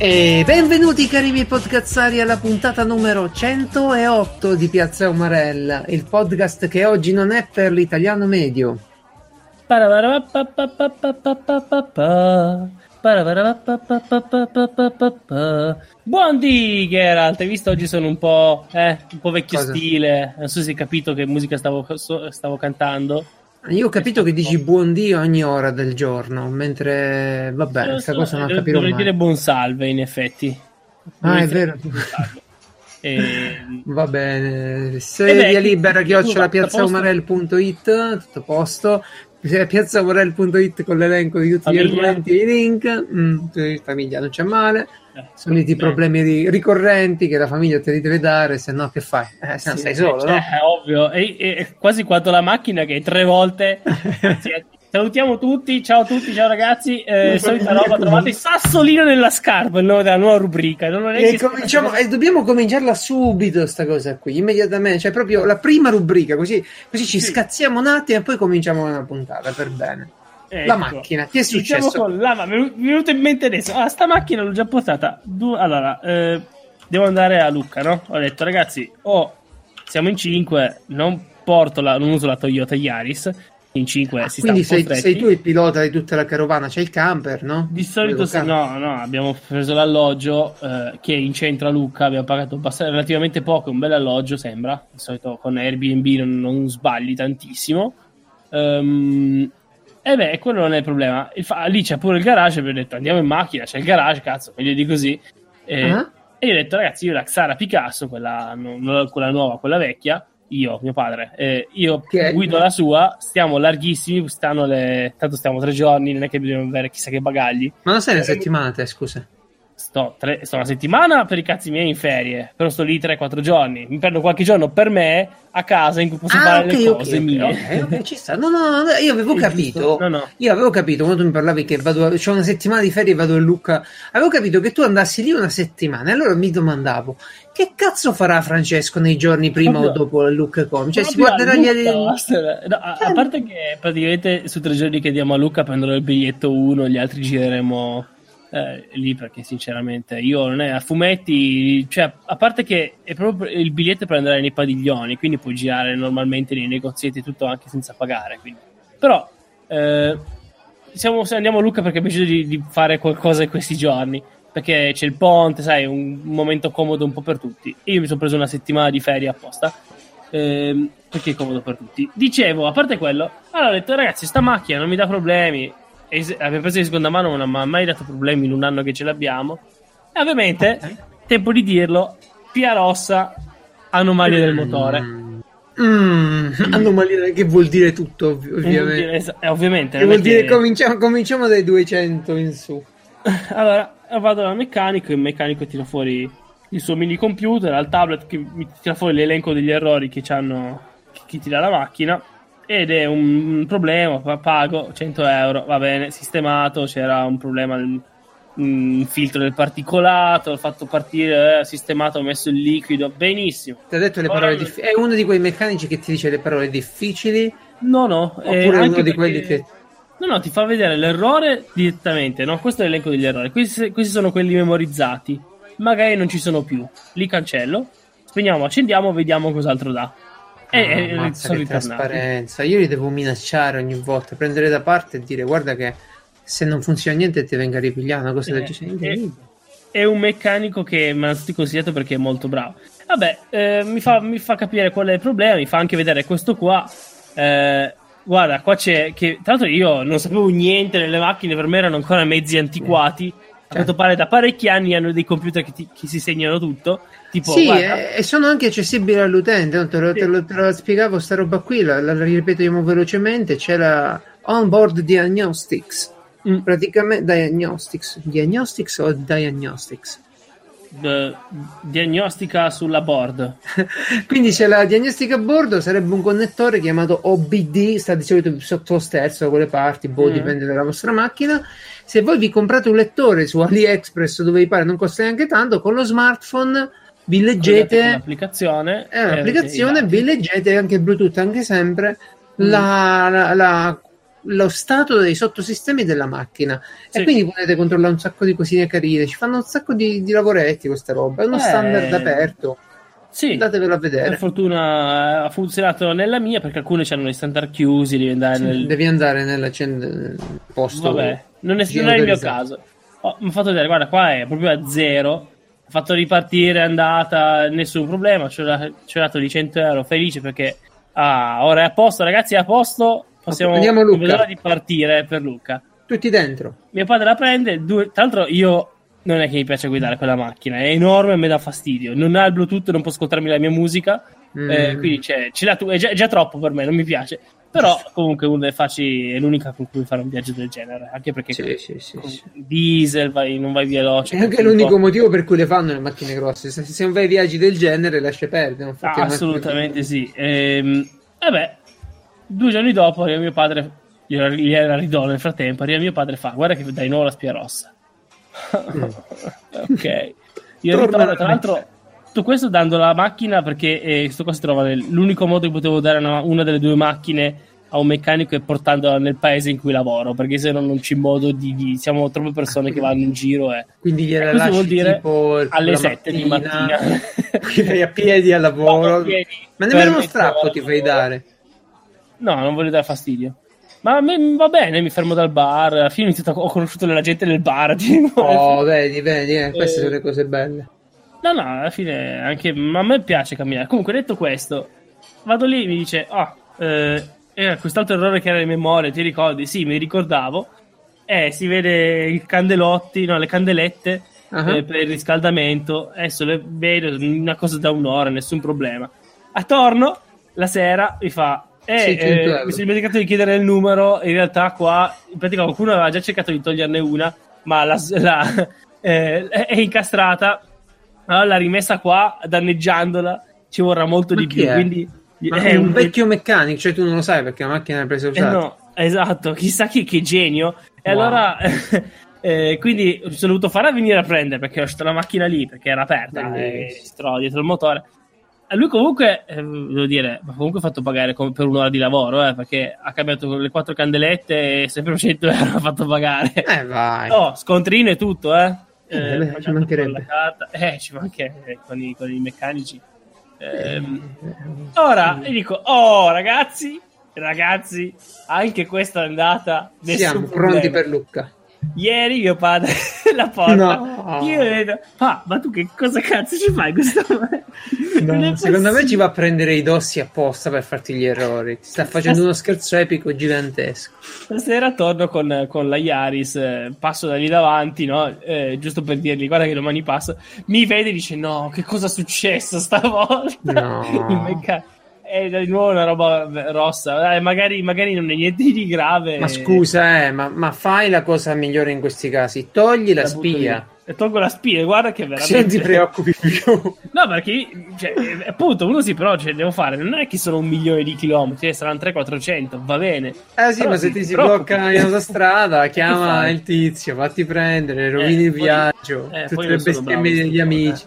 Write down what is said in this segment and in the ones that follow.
E benvenuti cari miei podcazzari alla puntata numero 108 di Piazza Umarella, il podcast che oggi non è per l'italiano medio. Buondì Geralt, hai visto oggi sono un po', eh, un po' vecchio Cosa? stile, non so se hai capito che musica stavo, stavo cantando. Io ho capito che dici buon Dio ogni ora del giorno, mentre vabbè, questa cosa non dov- capirò mai. dire buon salve in effetti. Ah, è vero. E- Va bene, Eh se beh, via libera chiocciola piazzaumarel.it, tutto a posto. Piazzaumarel.it con l'elenco di tutti gli Famiglia. argomenti e i link, mm, famiglia non c'è male. Eh, Soliti eh, problemi ri- ricorrenti che la famiglia te li deve dare, se no che fai? Eh, se no sì, stai solo, cioè, no? È ovvio, è, è quasi quanto la macchina che tre volte Sì, Salutiamo tutti, ciao a tutti, ciao ragazzi. Eh, solita roba, trovate Sassolino nella scarpa, il nome della nuova rubrica. Non E, cominciamo- e dobbiamo cominciarla subito sta cosa qui, immediatamente, cioè proprio la prima rubrica, così, così ci Sì. scazziamo un attimo e poi cominciamo una puntata per bene. Ecco. La macchina, ti è Iniziamo successo? con la ma- mi è venuto in mente adesso. Ah, sta macchina l'ho già portata. Du- allora, eh, devo andare a Lucca, no? Ho detto, ragazzi, o siamo in 5, non porto la, non uso la Toyota Yaris. In 5 Ah, si quindi sei, sei tu il pilota di tutta la carovana, c'è il camper, no? Di solito sì, no, no, abbiamo preso l'alloggio eh, che è in centro a Lucca, abbiamo pagato abbast- relativamente poco, un bel alloggio sembra, di solito con Airbnb non, non sbagli tantissimo. Ehm, e beh, quello non è il problema. Il fa- lì c'è pure il garage, abbiamo detto andiamo in macchina, c'è il garage, cazzo, meglio di così. E, Ah. e io ho detto ragazzi, io la Xara Picasso, quella, non- quella nuova, quella vecchia, io, mio padre, eh, io Che guido la sua, stiamo larghissimi, stanno le... tanto stiamo tre giorni, non è che dobbiamo avere chissà che bagagli. Ma non sei una settimana te, scusa? Sto, tre- sto una settimana per i cazzi miei in ferie, però sto lì 3-4 giorni. Mi prendo qualche giorno per me a casa in cui posso fare le cose Ah, ok, mie. ok, ok, ci sta. No, no, no, io avevo Sì, capito. No, no. Io avevo capito quando tu mi parlavi che vado, c'ho una settimana di ferie e vado a Lucca. Avevo capito che tu andassi lì una settimana. E allora mi domandavo che cazzo farà Francesco nei giorni prima Proprio- o dopo il Lucca Com? Cioè, si guarderà a gli Lucca. No, a, a parte che praticamente su tre giorni che diamo a Luca prenderò il biglietto uno, gli altri gireremo eh, lì perché sinceramente io non è a fumetti, cioè a parte che è proprio il biglietto per andare nei padiglioni, quindi puoi girare normalmente nei negozietti e tutto anche senza pagare. quindi. Però eh, se andiamo a Lucca perché abbiamo deciso di, di fare qualcosa in questi giorni. Perché c'è il ponte, sai, un momento comodo un po' per tutti. Io mi sono preso una settimana di ferie apposta. Ehm, perché è comodo per tutti. Dicevo, a parte quello, allora ho detto, ragazzi, sta macchina non mi dà problemi. E se- l'abbiamo presa di seconda mano, non mi ha mai dato problemi in un anno che ce l'abbiamo. E ovviamente, tempo di dirlo, Pia Rossa, anomalia del motore. Mm, anomalia che vuol dire tutto, ov- ovviamente. dire- es- eh, ovviamente Che vuol dire che- cominciamo, cominciamo dai 200 in su. Allora, vado dal meccanico, il meccanico tira fuori il suo mini computer, al tablet che mi tira fuori l'elenco degli errori che c'hanno chi tira la macchina ed è un problema, pa- pago 100 euro, va bene, sistemato, c'era un problema del un filtro del particolato, ho fatto partire, eh, sistemato, ho messo il liquido, benissimo. Ti ha detto le parole difficili. È uno di quei meccanici che ti dice le parole difficili. No, no, eh, Oppure è anche uno di perché- quelli che. No, no, ti fa vedere l'errore direttamente, no? Questo è l'elenco degli errori. Questi, questi sono quelli memorizzati. Magari non ci sono più. Li cancello. Spegniamo, accendiamo, vediamo cos'altro dà. E, Ah, e ammazza, sono che ritornati. trasparenza. Io li devo minacciare ogni volta, prendere da parte e dire guarda che se non funziona niente ti venga ripigliato una cosa del Eh, genere. eh, È un meccanico che mi tutti consigliato perché è molto bravo. Vabbè, eh, mi, fa, mi fa capire qual è il problema, mi fa anche vedere questo qua. Eh, guarda, qua c'è. Che, tra l'altro, io non sapevo niente nelle macchine, per me erano ancora mezzi antiquati. A quanto pare, da parecchi anni hanno dei computer che, ti- che si segnano tutto. Tipo, Sì, guarda, e sono anche accessibili all'utente. no? Te, lo, te lo- te lo spiegavo sta roba qui, la, la ripetiamo velocemente. C'è la onboard diagnostics. Mm. Praticamente diagnostics, diagnostics o diagnostics? eh, diagnostica sulla board. Quindi c'è la diagnostica a bordo, sarebbe un connettore chiamato OBD, sta di solito sotto sterzo da quelle parti, boh, Mm. dipende dalla vostra macchina. Se voi vi comprate un lettore su AliExpress dove vi pare, non costa neanche tanto, con lo smartphone vi leggete, l'applicazione. è un'applicazione, eh, dati. vi leggete anche Bluetooth, anche sempre, Mm. la, la- la- lo stato dei sottosistemi della macchina Sì. e quindi potete controllare un sacco di cosine carine. Ci fanno un sacco di, di lavoretti queste robe. È uno Eh, standard aperto. Sì, Andatevelo a per vedere. fortuna ha funzionato nella mia perché alcune hanno gli standard chiusi, devi andare Sì, nel... Devi andare nel, cen- nel posto. Vabbè, non è, non è il mio caso. Oh, mi ha fatto vedere, guarda, qua è proprio a zero. Ho fatto ripartire, è andata, nessun problema. Ci ho dato di 100 euro, felice perché ah, ora è a posto, ragazzi, è a posto. Possiamo l'ora di partire per Luca. Tutti dentro. Mio padre la prende, due- tra l'altro io non è che mi piace guidare quella macchina, è enorme e mi dà fastidio. Non ha il Bluetooth, non può ascoltarmi la mia musica, Mm. eh, quindi c'è, ce l'ha tu, è già, è già troppo per me, non mi piace. Però comunque uno delle facci è l'unica con cui fare un viaggio del genere, anche perché Sì, sì, sì, con sì. diesel vai, non vai veloce. È anche un l'unico po'. motivo per cui le fanno le macchine grosse. Se, se non vai ai viaggi del genere, lascia perdere. Ah, assolutamente sì. Ehm, vabbè, due giorni dopo arriva mio padre, gliela, ridò nel frattempo, arriva mio padre e fa, guarda che dai nuovo la spia rossa. ok. Io ritorno, tra l'altro, tutto questo dando la macchina perché eh, questo qua si trova nel- l'unico modo che potevo dare una, una delle due macchine a un meccanico è portandola nel paese in cui lavoro, perché se no non c'è modo di, di- siamo troppe persone che vanno in giro e Quindi gliela lasci vuol dire tipo alle la 7 di mattina. Vai a piedi al lavoro. Piedi. Ma nemmeno uno strappo ti fai dare. No, non voglio dare fastidio. Ma me va bene, mi fermo dal bar. Alla fine ho, ho conosciuto la gente nel bar. tipo. Oh, vedi, vedi, eh, queste Eh. sono le cose belle. No, no, alla fine anche ma a me piace camminare. Comunque, detto questo, vado lì e mi dice: Ah, eh, era quest'altro errore che era in memoria, ti ricordi? Sì, mi ricordavo. Eh, si vede i candelotti, no, le candelette Ah. eh, per il riscaldamento. Adesso le vedo, una cosa da un'ora, nessun problema. Attorno, la sera, mi fa. Eh, 600 eh, mi sono dimenticato di chiedere il numero. In realtà, qua, in pratica, qualcuno aveva già cercato di toglierne una, ma la, la- eh, è incastrata. Allora l'ha rimessa qua, danneggiandola. Ci vorrà molto Ma di più. è? Quindi, è è un vecchio meccanico, cioè tu non lo sai perché la macchina l'hai presa eh usata. no, esatto, chissà chi che genio. E Wow. allora, eh, quindi sono dovuto fare a venire a prendere perché ho lasciato la macchina lì perché era aperta e si trova dietro il motore. E lui comunque, eh, devo dire, ma comunque ha fatto pagare come per un'ora di lavoro, eh, perché ha cambiato le quattro candelette e sempre 100 euro ha fatto pagare. Eh vai. Oh, scontrino e tutto, eh. Eh, beh, ci mancherebbe. carta. Eh, ci mancherebbe con i, con i meccanici. Ehm, Eh, ora, gli dico, oh ragazzi, ragazzi, anche questa è andata. Siamo problema. pronti per Lucca. Ieri mio padre la porta. No. Io vedo, pa, ma tu che cosa cazzo ci fai questo? Non è secondo me ci va a prendere i dossi apposta per farti gli errori. Ti sta facendo uno scherzo epico gigantesco. Stasera torno con, con la Yaris, eh, passo da lì davanti, no? Eh, giusto per dirgli, guarda che domani passo. Mi vede e dice, no, che cosa è successo stavolta? No. È di nuovo una roba rossa. Eh, magari, magari non è niente di grave. Ma scusa, eh, ma, ma fai la cosa migliore in questi casi. Togli la, La spia. E tolgo la spia, guarda che veramente... Non ti preoccupi più. No, perché cioè, eh, appunto uno sì, però ce ne devo fare. Non è che sono un milione di chilometri, eh, saranno 300-400, va bene. Eh sì, Però ma se ti si preoccupi. blocca in autostrada, chiama il tizio, fatti prendere, rovini Eh, il viaggio, eh, tutte le bestemmie degli amici.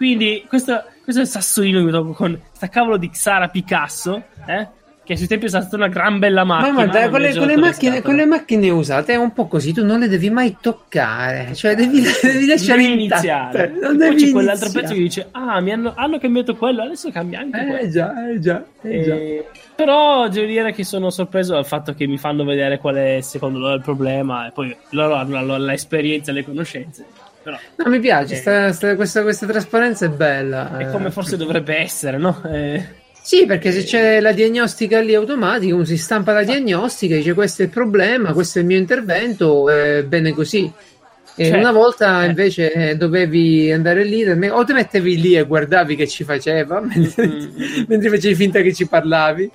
Quindi questo, questo è il sassolino con sta cavolo di Xara Picasso, eh? che sui tempi è stata una gran bella macchina. Ma guarda, con le, con le macchine, con le macchine usate è un po' così, tu non le devi mai toccare, cioè devi, devi lasciare devi iniziare. Non E poi devi c'è quell'altro pezzo che dice: Ah, mi hanno, hanno cambiato quello, adesso cambia anche quello. Eh già, eh già, eh già. Eh, però devo dire che sono sorpreso dal fatto che mi fanno vedere qual è secondo loro il problema e poi loro hanno la- l'esperienza e le conoscenze. Però No, mi piace, Eh. sta- sta- questa, questa trasparenza è bella. è eh. come forse dovrebbe essere, no? Eh, Sì, perché se c'è la diagnostica lì automatica, uno si stampa la diagnostica, dice questo è il problema, questo è il mio intervento, è bene così. E Cioè, una volta eh. invece eh, dovevi andare lì, o ti mettevi lì e guardavi che ci faceva, mentre, Mm, mm. mentre facevi finta che ci parlavi,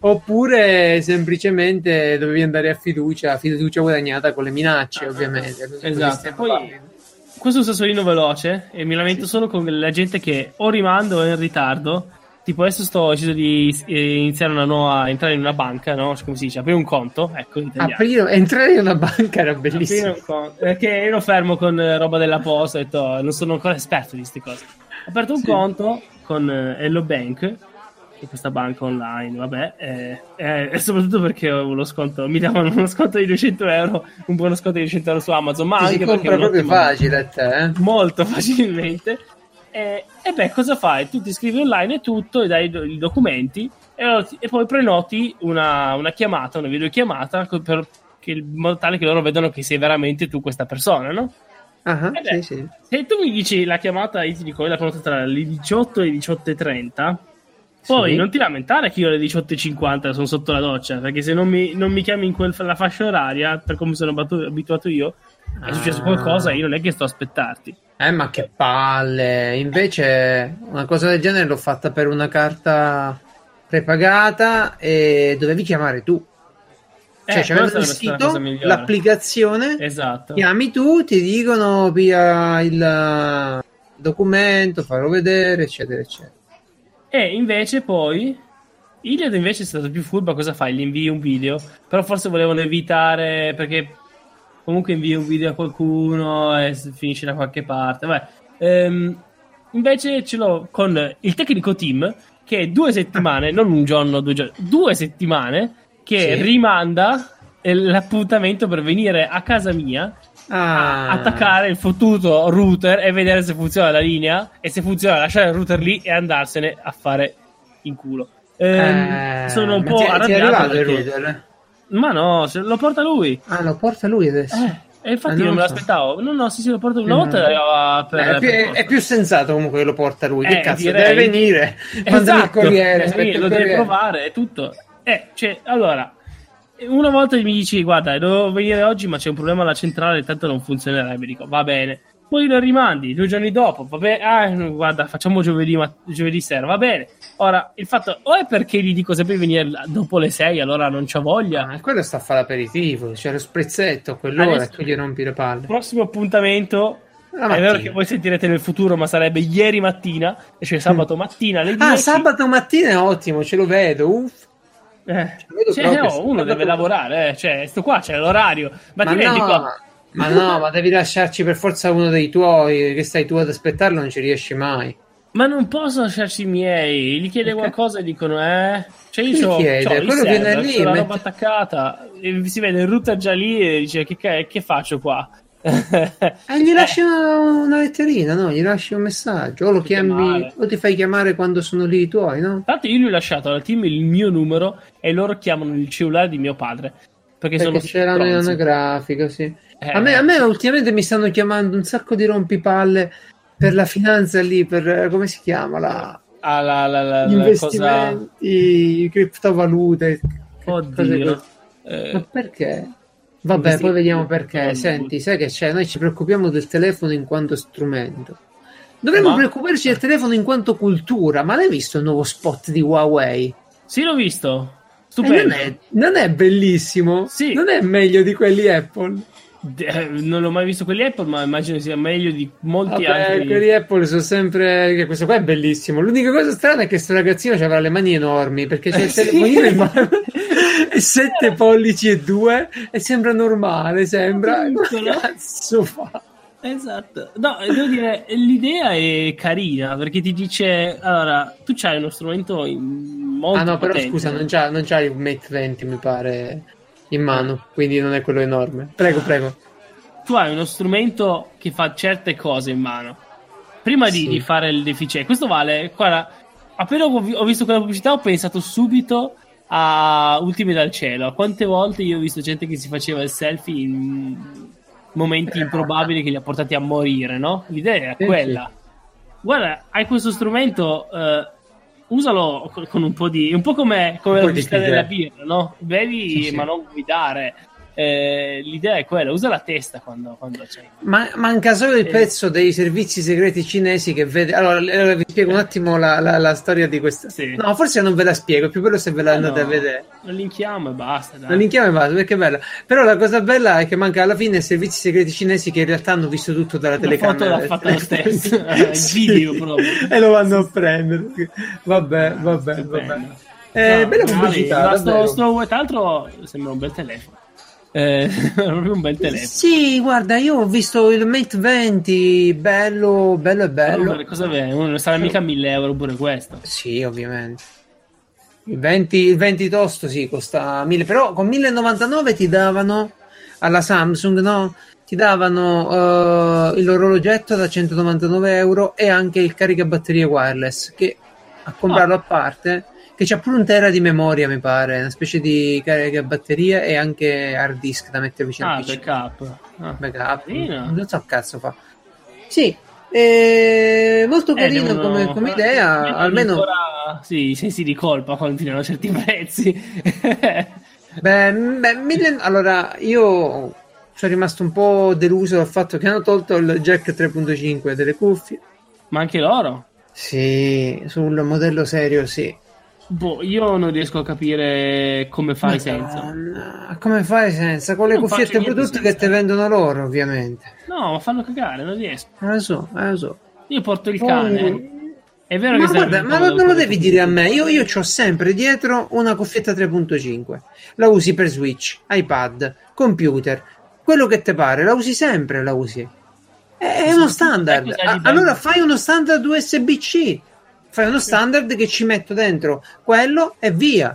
oppure semplicemente dovevi andare a fiducia, fiducia guadagnata con le minacce, ovviamente. Così Esatto. Poi. Questo è un sassolino veloce e mi lamento solo con la gente che o rimando o è in ritardo. Tipo adesso sto deciso di eh, iniziare una nuova entrare in una banca, no? Come si dice? Aprire un conto, ecco. Aprire, entrare in una banca era bellissimo. Aprire un conto. Perché ero fermo con eh, roba della posta, ho detto "Oh, non sono ancora esperto di queste cose. Ho aperto un Sì. conto con eh, Hello Bank questa banca online, vabbè, eh, eh, e soprattutto perché uno sconto, mi davano uno sconto di 200 euro, un buono sconto di 200 euro su Amazon, ma Ti anche compra proprio facile a te, eh? molto facilmente. E, e beh, cosa fai? Tu ti scrivi online e tutto, e dai i documenti e, e poi prenoti una, una, chiamata, una videochiamata per, che, in modo tale che loro vedano che sei veramente tu questa persona, no? Uh-huh, beh, sì, sì. Se tu mi dici la chiamata, io ti dico, la prenota tra le 18 e le 18.30, poi sì. non ti lamentare che io alle 18.50 sono sotto la doccia, perché se non mi, non mi chiami in quella fascia oraria, per come sono abituato io, è ah. successo qualcosa, io non è che sto a aspettarti. Eh, ma che palle! Invece, una cosa del genere l'ho fatta per una carta prepagata e dovevi chiamare tu. Cioè, eh, c'avevano il sito, l'applicazione, esatto. chiami tu, ti dicono via il documento, farlo vedere, eccetera, eccetera. E invece poi Iliad invece è stato più furbo, cosa fai? Gli invii un video, però forse volevano evitare perché comunque invii un video a qualcuno e finisce da qualche parte. Vabbè. Ehm, invece ce l'ho con il tecnico team che due settimane, non un giorno, due giorni, due settimane che sì. rimanda l'appuntamento per venire a casa mia ah. attaccare il fottuto router e vedere se funziona la linea e se funziona lasciare il router lì e andarsene a fare in culo. Eh, sono un po' ti, arrabbiato. Ti perché... il router? Ma no, lo porta lui. Ah, lo porta lui adesso. Eh. E infatti ah, non, me l'aspettavo. No, no, sì, sì, lo porta una volta. No. Per, eh, è, più, è, è, più, sensato comunque che lo porta lui. Che eh, cazzo, direi... deve venire. Esatto, il corriere. Sì, lo deve provare, è tutto. Eh, cioè, allora, una volta mi dici, guarda, devo venire oggi, ma c'è un problema alla centrale, tanto non funzionerà. Mi dico, va bene. Poi lo rimandi due giorni dopo, va bene, ah, guarda, facciamo giovedì, ma, giovedì sera, va bene. Ora, il fatto, o è perché gli dico sempre di venire dopo le 6, allora non c'ha voglia. Ah, quello sta a fare l'aperitivo, c'è lo sprezzetto a quell'ora Adesso, tu gli rompi le palle. Prossimo appuntamento, è vero che voi sentirete nel futuro, ma sarebbe ieri mattina, cioè sabato mattina alle 10. Ah, sabato mattina è ottimo, ce lo vedo, uff. Eh, cioè, no, uno deve lavorare, eh. cioè, sto qua c'è l'orario. Ma, ma ti no, qua... ma no, ma devi lasciarci per forza uno dei tuoi, che stai tu ad aspettarlo, non ci riesci mai. Ma non posso lasciarci i miei, gli chiede okay. qualcosa e dicono, eh. Cioè, io ho, chiede? Quello viene lì. La mette... roba attaccata, e si vede il router già lì e dice, che, che faccio qua? E gli lasci una, una, letterina, no? Gli lasci un messaggio, o lo chiami, o ti fai chiamare quando sono lì i tuoi, no? Tanto io gli ho lasciato al team il mio numero e loro chiamano il cellulare di mio padre. Perché, perché c'era l'anagrafica, sì. Eh, a, me, a me ultimamente mi stanno chiamando un sacco di rompipalle per la finanza lì, per come si chiama? La, ah, la, la, la gli investimenti, cosa... criptovalute. Oddio. Eh, Ma perché? Vabbè, poi vediamo perché. Senti, sai che c'è? Noi ci preoccupiamo del telefono in quanto strumento. Dovremmo ma... preoccuparci del telefono in quanto cultura. Ma l'hai visto il nuovo spot di Huawei? Sì, l'ho visto. Stupendo. Eh, non, è, non, è, bellissimo? Sì. Non è meglio di quelli Apple? Eh, non ho mai visto quelli Apple, ma immagino sia meglio di molti Vabbè, altri. Quelli Apple sono sempre. Questo qua è bellissimo. L'unica cosa strana è che questo ragazzino aveva le mani enormi perché c'è il telefonino in mano. 7 pollici e 2 e sembra normale, sembra. Che cazzo fa? Esatto, no, devo dire, l'idea è carina perché ti dice: allora, tu c'hai uno strumento molto. Ah, no, però potente. scusa, non c'hai, non c'hai un Mate 20, mi pare, in mano, quindi non è quello enorme. Prego, prego. Tu hai uno strumento che fa certe cose in mano. Prima di, sì. di fare il deficit, questo vale. Guarda, appena ho visto quella pubblicità, ho pensato subito a Ultimi dal cielo. Quante volte io ho visto gente che si faceva il selfie in momenti improbabili che li ha portati a morire, no? L'idea è quella. Guarda, hai questo strumento, uh, usalo con un po' di. un po' come, come la vista della birra, no? Bevi, sì, ma non guidare eh, l'idea è quella, usa la testa quando, quando c'è. Ma, manca solo il eh. pezzo dei servizi segreti cinesi che vede. Allora, allora vi spiego un attimo la, la, la storia di questa. Sì. No, forse non ve la spiego, è più bello se ve la andate no, a vedere. Lo linkiamo e basta. Dai. Lo linkiamo e basta, perché è bella. Però la cosa bella è che manca alla fine servizi segreti cinesi che in realtà hanno visto tutto dalla la telecamera. l'ha fatta lo stesso, il video proprio. E lo vanno a prendere. Vabbè, vabbè, vabbè. Eh, no, bella pubblicità. Sto, sto, tra l'altro sembra un bel telefono. Eh, proprio un bel telefono. Sì, guarda, io ho visto il Mate 20, bello, bello e bello. Allora, cosa aveva? Non sarà mica 1000 euro pure questo. Sì, ovviamente. Il 20, il 20 tosto sì, costa 1000, però con 1099 ti davano alla Samsung, no? Ti davano uh, il loro oggetto da 199 euro e anche il caricabatterie wireless che a comprarlo oh. a parte che c'ha pure un tera di memoria mi pare una specie di caricabatterie e anche hard disk da mettere vicino ah, al PC backup. Ah, backup. non so che cazzo fa. Sì è molto eh, carino devono... come, come, idea almeno ancora, sì, i sensi di colpa quando tirano certi prezzi beh, beh mille... allora io sono rimasto un po' deluso dal fatto che hanno tolto il jack 3.5 delle cuffie. Ma anche loro? Sì, sul modello serio sì. Boh, io non riesco a capire come fai senza. Come fai senza? Con le non cuffiette Bluetooth che te vendono loro, ovviamente. No, ma fanno cagare, non riesco. Eh, lo so, eh, lo so. Io porto il Poi... cane. È vero ma che guarda, ma non lo devi dire a me. Io, io ho sempre dietro una cuffietta 3.5. La usi per Switch, iPad, computer, quello che ti pare. La usi sempre, la usi. È uno standard. Allora fai uno standard USB-C. Fai uno standard che ci metto dentro quello e via.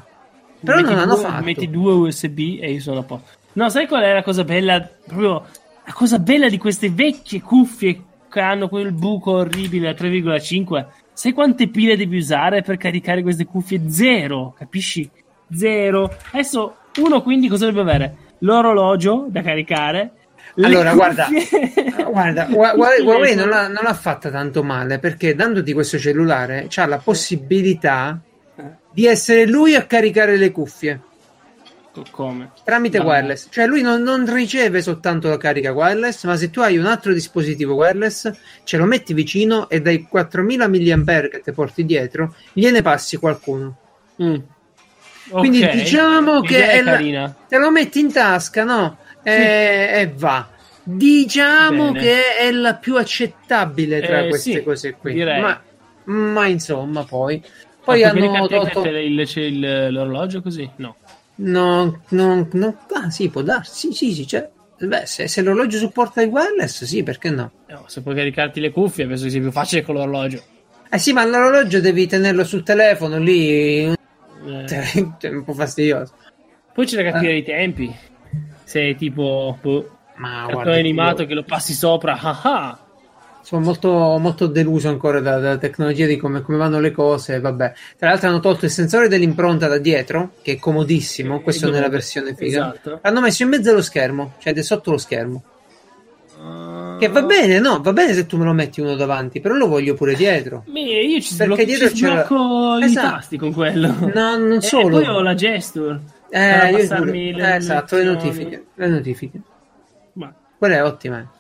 Però metti non hanno due, fatto. Metti due USB e io sono a posto. No, sai qual è la cosa bella? Proprio la cosa bella di queste vecchie cuffie che hanno quel buco orribile a 3,5. Sai quante pile devi usare per caricare queste cuffie? Zero, capisci? Zero. Adesso uno quindi cosa deve avere? L'orologio da caricare, allora, guarda, guarda, Huawei non l'ha, non l'ha, fatta tanto male perché dandoti questo cellulare c'ha la possibilità di essere lui a caricare le cuffie. Come? Tramite Vabbè. wireless. Cioè lui non, non, riceve soltanto la carica wireless, ma se tu hai un altro dispositivo wireless, ce lo metti vicino e dai 4000 mAh che ti porti dietro, gliene passi qualcuno. Mm. Quindi okay. diciamo che è la, te lo metti in tasca, no? e, e va. Diciamo Bene. che è la più accettabile tra eh, queste sì, cose qui. Ma, ma, insomma, poi. Poi hanno tolto... il, c'è il, l'orologio così? No. No, no, no. Ah, sì, può darsi. Sì, sì, sì. Cioè, beh, se, se, l'orologio supporta il wireless, sì, perché no? no? Se puoi caricarti le cuffie, penso che sia più facile con l'orologio. Eh sì, ma l'orologio devi tenerlo sul telefono lì. Eh. Cioè, un po' fastidioso. Poi c'è da capire eh. i tempi se tipo boh, ma cartone animato io... che lo passi sopra ah ah. sono molto, molto deluso ancora dalla, dalla tecnologia di come, come, vanno le cose vabbè tra l'altro hanno tolto il sensore dell'impronta da dietro che è comodissimo questo nella versione figa esatto. hanno messo in mezzo lo schermo cioè sotto lo schermo uh... che va bene no va bene se tu me lo metti uno davanti però lo voglio pure dietro Beh, io ci, perché dietro ci sblocco i esatto. tasti con quello no non solo e poi ho la gesture eh, io le, eh, esatto, le notifiche. Le notifiche. Ma. Quella è ottima.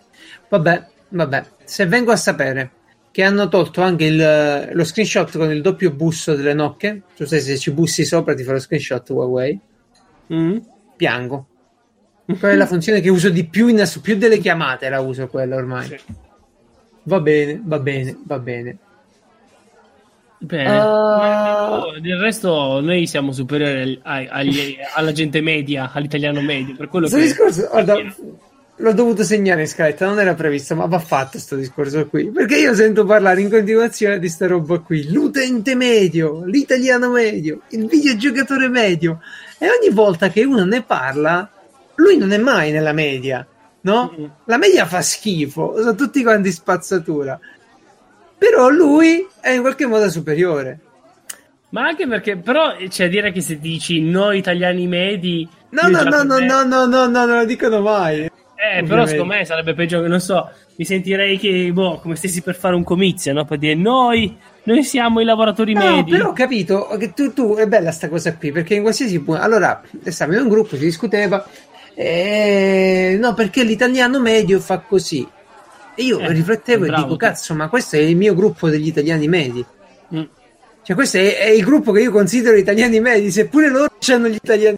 Vabbè, vabbè. Se vengo a sapere che hanno tolto anche il, lo screenshot con il doppio busso delle nocche, tu sai se ci bussi sopra ti fa lo screenshot Huawei, mm. piango. Quella è la funzione che uso di più, in, più delle chiamate la uso quella ormai. Sì. Va bene, va bene, va bene. Bene, uh... del resto noi siamo superiori agli, agli, alla gente media, all'italiano medio. Per quello questo che discorso, guarda, l'ho dovuto segnare in scaletta, non era previsto, ma va fatto questo discorso qui. Perché io sento parlare in continuazione di sta roba qui: l'utente medio, l'italiano medio, il videogiocatore medio. E ogni volta che uno ne parla, lui non è mai nella media, no? Mm-hmm. La media fa schifo, sono tutti quanti spazzatura però lui è in qualche modo superiore. Ma anche perché, però, c'è a dire che se dici noi italiani medi. No, no, no, no, no, no, no, no, non lo dicono mai. Eh, però secondo me sarebbe peggio che, non so, mi sentirei che, boh, come stessi per fare un comizio, no? Per dire noi, noi siamo i lavoratori no, medi. però ho capito che tu, tu, è bella sta cosa qui, perché in qualsiasi punto, allora, stavo in un gruppo, si discuteva, eh, no, perché l'italiano medio fa così. E io eh, riflettevo e dico, cazzo, ma questo è il mio gruppo degli italiani medi. Mm. Cioè, questo è, è, il gruppo che io considero italiani medi, seppure loro hanno gli italiani.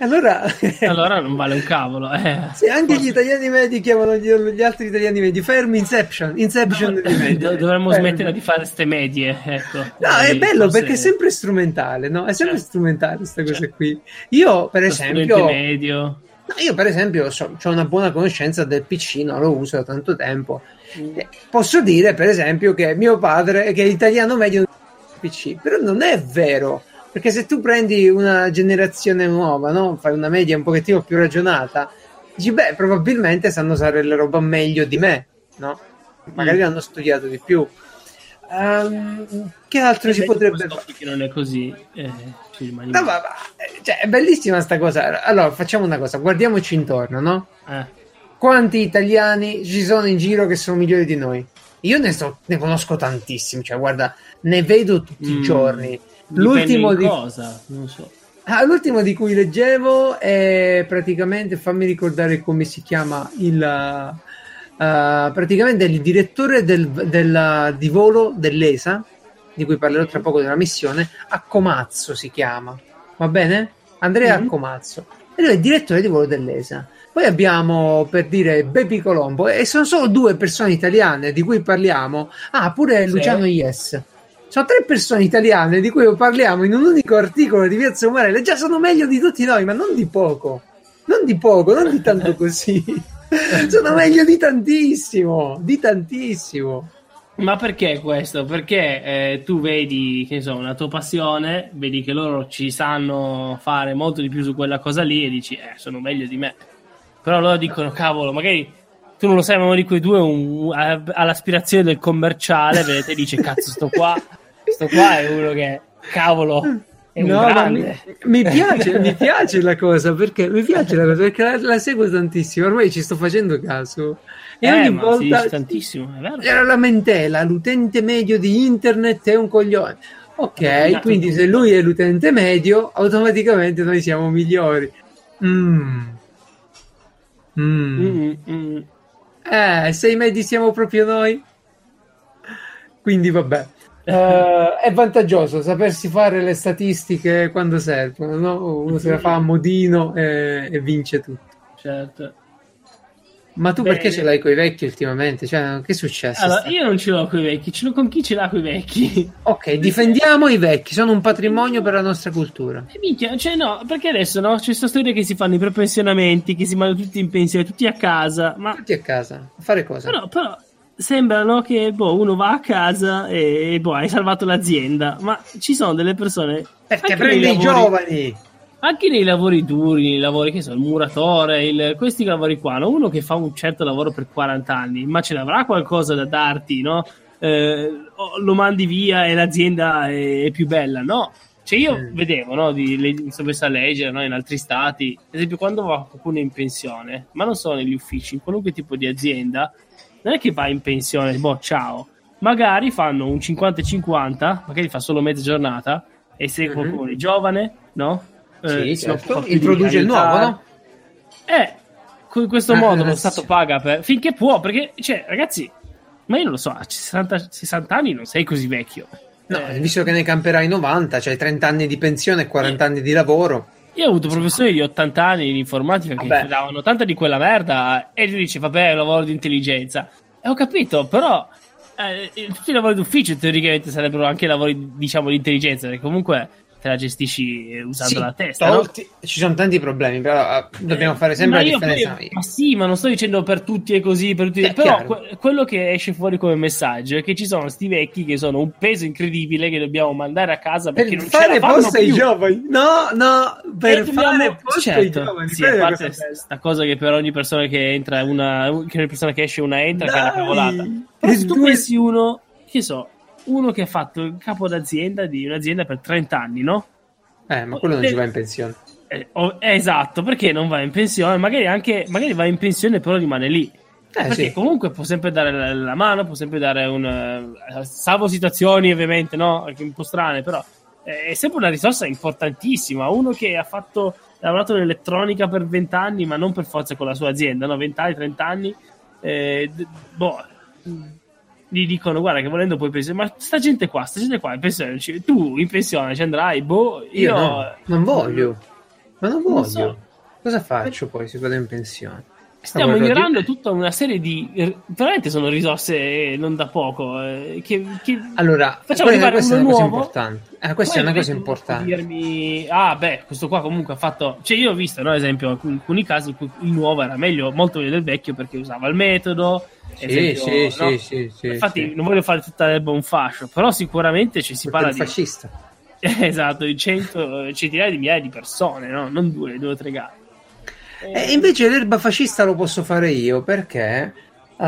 Allora, allora non vale un cavolo. Eh. Sì, anche Forse. gli italiani medi chiamano gli, gli, altri italiani medi. Fermi Inception. Inception no, dei Dovremmo Fermi. smettere di fare queste medie. Ecco. No, è bello forse... perché è sempre strumentale, no? È sempre certo. strumentale questa cosa certo. qui. Io, per Lo esempio. medio io, per esempio, ho una buona conoscenza del PC, non lo uso da tanto tempo. Mm. Posso dire, per esempio, che mio padre, che è italiano medio PC, però non è vero, Perché se tu prendi una generazione nuova, no? fai una media un pochettino più ragionata, dici, beh, probabilmente sanno usare la roba meglio di me, no? Magari mm. hanno studiato di più. Um, che altro si potrebbe fare? Che non è così, eh, no, ma, ma, cioè, è bellissima sta cosa. Allora, facciamo una cosa, guardiamoci intorno, no? Eh. Quanti italiani ci sono in giro che sono migliori di noi? Io ne, so, ne conosco tantissimi, cioè, guarda, ne vedo tutti mm. i giorni. L'ultimo di cosa, non so. Ah, l'ultimo di cui leggevo è praticamente, fammi ricordare come si chiama il uh, praticamente il direttore del, del, di volo dell'ESA, di cui parlerò tra poco della missione, Accomazzo si chiama, va bene? Andrea mm-hmm. Accomazzo. E lui è il direttore di volo dell'ESA. Poi abbiamo per dire Bepi Colombo e sono solo due persone italiane di cui parliamo. Ah, pure sì. Luciano Yes. Sono tre persone italiane di cui parliamo in un unico articolo di Piazza Umarella. Già sono meglio di tutti noi, ma non di poco. Non di poco, non di tanto così. sono meglio di tantissimo, di tantissimo. Ma perché questo? Perché eh, tu vedi che so, una tua passione, vedi che loro ci sanno fare molto di più su quella cosa lì e dici, eh, sono meglio di me. Però loro dicono, cavolo, magari tu non lo sai, ma uno di quei due un, ha, l'aspirazione del commerciale, vedete, dice, cazzo, sto qua, sto qua è uno che, cavolo, no, mi, mi, piace, mi piace la cosa perché mi piace la cosa perché la, la seguo tantissimo. Ormai ci sto facendo caso. E eh, ogni volta tantissimo, è vero. Era lamentela, l'utente medio di internet è un coglione. Ok, quindi se lui è l'utente medio, automaticamente noi siamo migliori. Mm. Mm. Mm, mm. Eh, se i medi siamo proprio noi. Quindi vabbè. Uh, è vantaggioso sapersi fare le statistiche quando servono, no? uno se la fa a modino e, e vince tutto. Certo. Ma tu Bene. perché ce l'hai con i vecchi ultimamente? Cioè, che è successo? Allora, io non ce l'ho con i vecchi, ce l'ho con chi ce l'ha con i vecchi. Ok, difendiamo i vecchi, sono un patrimonio per la nostra cultura. E minchia, cioè no, perché adesso no? C'è questa storia che si fanno i prepensionamenti, che si mandano tutti in pensione, tutti a casa. Ma... Tutti a casa, a fare cosa? Però, però sembrano che boh, uno va a casa e boh, hai salvato l'azienda, ma ci sono delle persone... Perché prendi i giovani! Anche nei lavori duri, nei lavori che sono il muratore, il, questi lavori qua, no? uno che fa un certo lavoro per 40 anni, ma ce l'avrà qualcosa da darti, no? Eh, lo mandi via e l'azienda è, è più bella, no? Cioè io mm. vedevo, no, di, mi sono messo a leggere no, in altri stati, ad esempio quando va qualcuno in pensione, ma non solo negli uffici, in qualunque tipo di azienda, non è che va in pensione, boh, ciao. Magari fanno un 50-50, magari fa solo mezza giornata, e se mm-hmm. qualcuno è giovane, no? Eh, sì, certo. introduce il nuovo, no? Eh, in questo eh, modo lo Stato paga per... finché può, perché, cioè, ragazzi, ma io non lo so, a 60, 60 anni non sei così vecchio. No, eh, visto che ne camperai 90, cioè 30 anni di pensione e 40 eh. anni di lavoro. Io ho avuto professori di 80 anni in informatica che Vabbè. davano tanta di quella merda e lui dice, vabbè, è un lavoro di intelligenza. E ho capito, però eh, tutti i lavori d'ufficio teoricamente sarebbero anche lavori, diciamo, di intelligenza, perché comunque te la gestisci usando sì, la testa. Tolti, no? Ci sono tanti problemi, però uh, dobbiamo fare sempre ma la differenza. Poi, ma sì, ma non sto dicendo per tutti è così, per tutti. Eh, però que- quello che esce fuori come messaggio è che ci sono sti vecchi che sono un peso incredibile che dobbiamo mandare a casa perché per non fare posto ai giovani. No, no, per fare posto certo, ai giovani. Sì, a parte questa cosa che per ogni persona che entra una che ogni persona che esce una entra Dai. che è una cavolata. Però se tu due... pensi uno, che so, uno che ha fatto il capo d'azienda di un'azienda per 30 anni, no? Eh, ma quello non ci va in pensione. Eh, oh, esatto, perché non va in pensione? Magari anche magari va in pensione, però rimane lì. Eh, perché sì. comunque può sempre dare la, la, mano, può sempre dare un. Uh, salvo situazioni, ovviamente, no? Anche un po' strane, però eh, è sempre una risorsa importantissima. Uno che ha fatto. ha lavorato nell'elettronica per 20 anni, ma non per forza con la sua azienda, no? 20 anni, 30 anni. Eh, boh, gli dicono guarda che volendo puoi pensare ma sta gente qua sta gente qua in pensione tu in pensione ci andrai? Boh io, io no, non voglio. Ma non voglio. non so. cosa faccio poi se vado in pensione Stiamo ignorando tutta una serie di. Veramente sono risorse non da poco. Eh, che, che allora, facciamo arrivare questa uno è una nuovo, cosa importante. Eh, questa è una cosa importante. Dirmi, ah, beh, questo qua comunque ha fatto. Cioè, io ho visto, no, ad esempio, in alcuni casi il nuovo era meglio, molto meglio del vecchio perché usava il metodo. Sì, esempio, sì, no? sì, sì, Infatti, non voglio fare tutta l'erba un fascio, però sicuramente ci si perché parla di. fascista. esatto, di cento, centinaia di migliaia di persone, no? non due, due o tre gatti. E invece l'erba fascista lo posso fare io perché uh,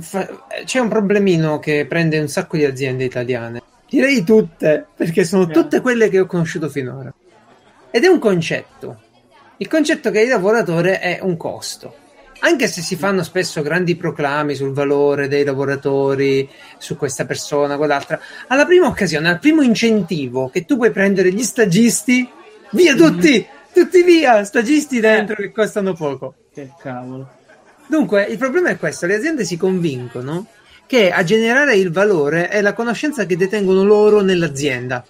fa- c'è un problemino che prende un sacco di aziende italiane. Direi tutte, perché sono tutte quelle che ho conosciuto finora. Ed è un concetto. Il concetto che il lavoratore è un costo. Anche se si fanno spesso grandi proclami sul valore dei lavoratori, su questa persona, quell'altra, alla prima occasione, al primo incentivo che tu puoi prendere gli stagisti, via tutti! Mm-hmm tutti via, stagisti dentro che costano poco. Che cavolo. Dunque, il problema è questo: le aziende si convincono che a generare il valore è la conoscenza che detengono loro nell'azienda.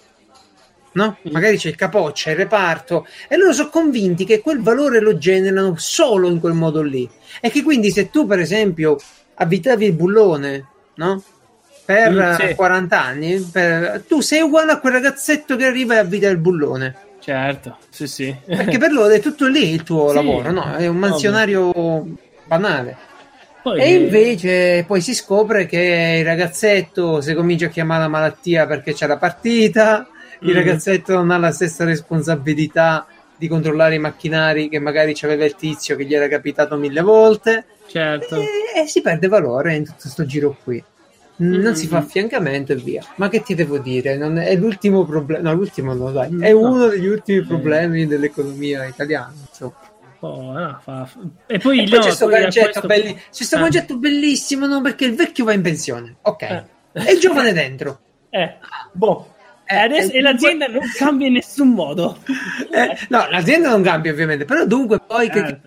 No? Mm. Magari c'è il capoccia, il reparto, e loro sono convinti che quel valore lo generano solo in quel modo lì. E che quindi se tu, per esempio, abitavi il bullone, no? Per mm, sì. 40 anni, per... tu sei uguale a quel ragazzetto che arriva e abita il bullone. Certo, sì, sì. Perché per loro è tutto lì il tuo sì, lavoro, no? È un mansionario ovvio. banale. Poi e invece poi si scopre che il ragazzetto, se comincia a chiamare la malattia perché c'è la partita, mm. il ragazzetto non ha la stessa responsabilità di controllare i macchinari che magari c'aveva il tizio che gli era capitato mille volte. Certo. E, e si perde valore in tutto questo giro qui non mm-hmm. si fa affiancamento e via. Ma che ti devo dire? Non è, è l'ultimo problema, no, l'ultimo no, dai, è no. uno degli ultimi eh. problemi dell'economia italiana. Oh, no, fa... E poi, e poi no, c'è questo concetto, belli... ah. bellissimo, no? Perché il vecchio va in pensione, ok, eh. e il giovane dentro. Eh, boh. Eh, adesso, e l'azienda non cambia in nessun modo. Eh, no, l'azienda non cambia ovviamente, però dunque poi che...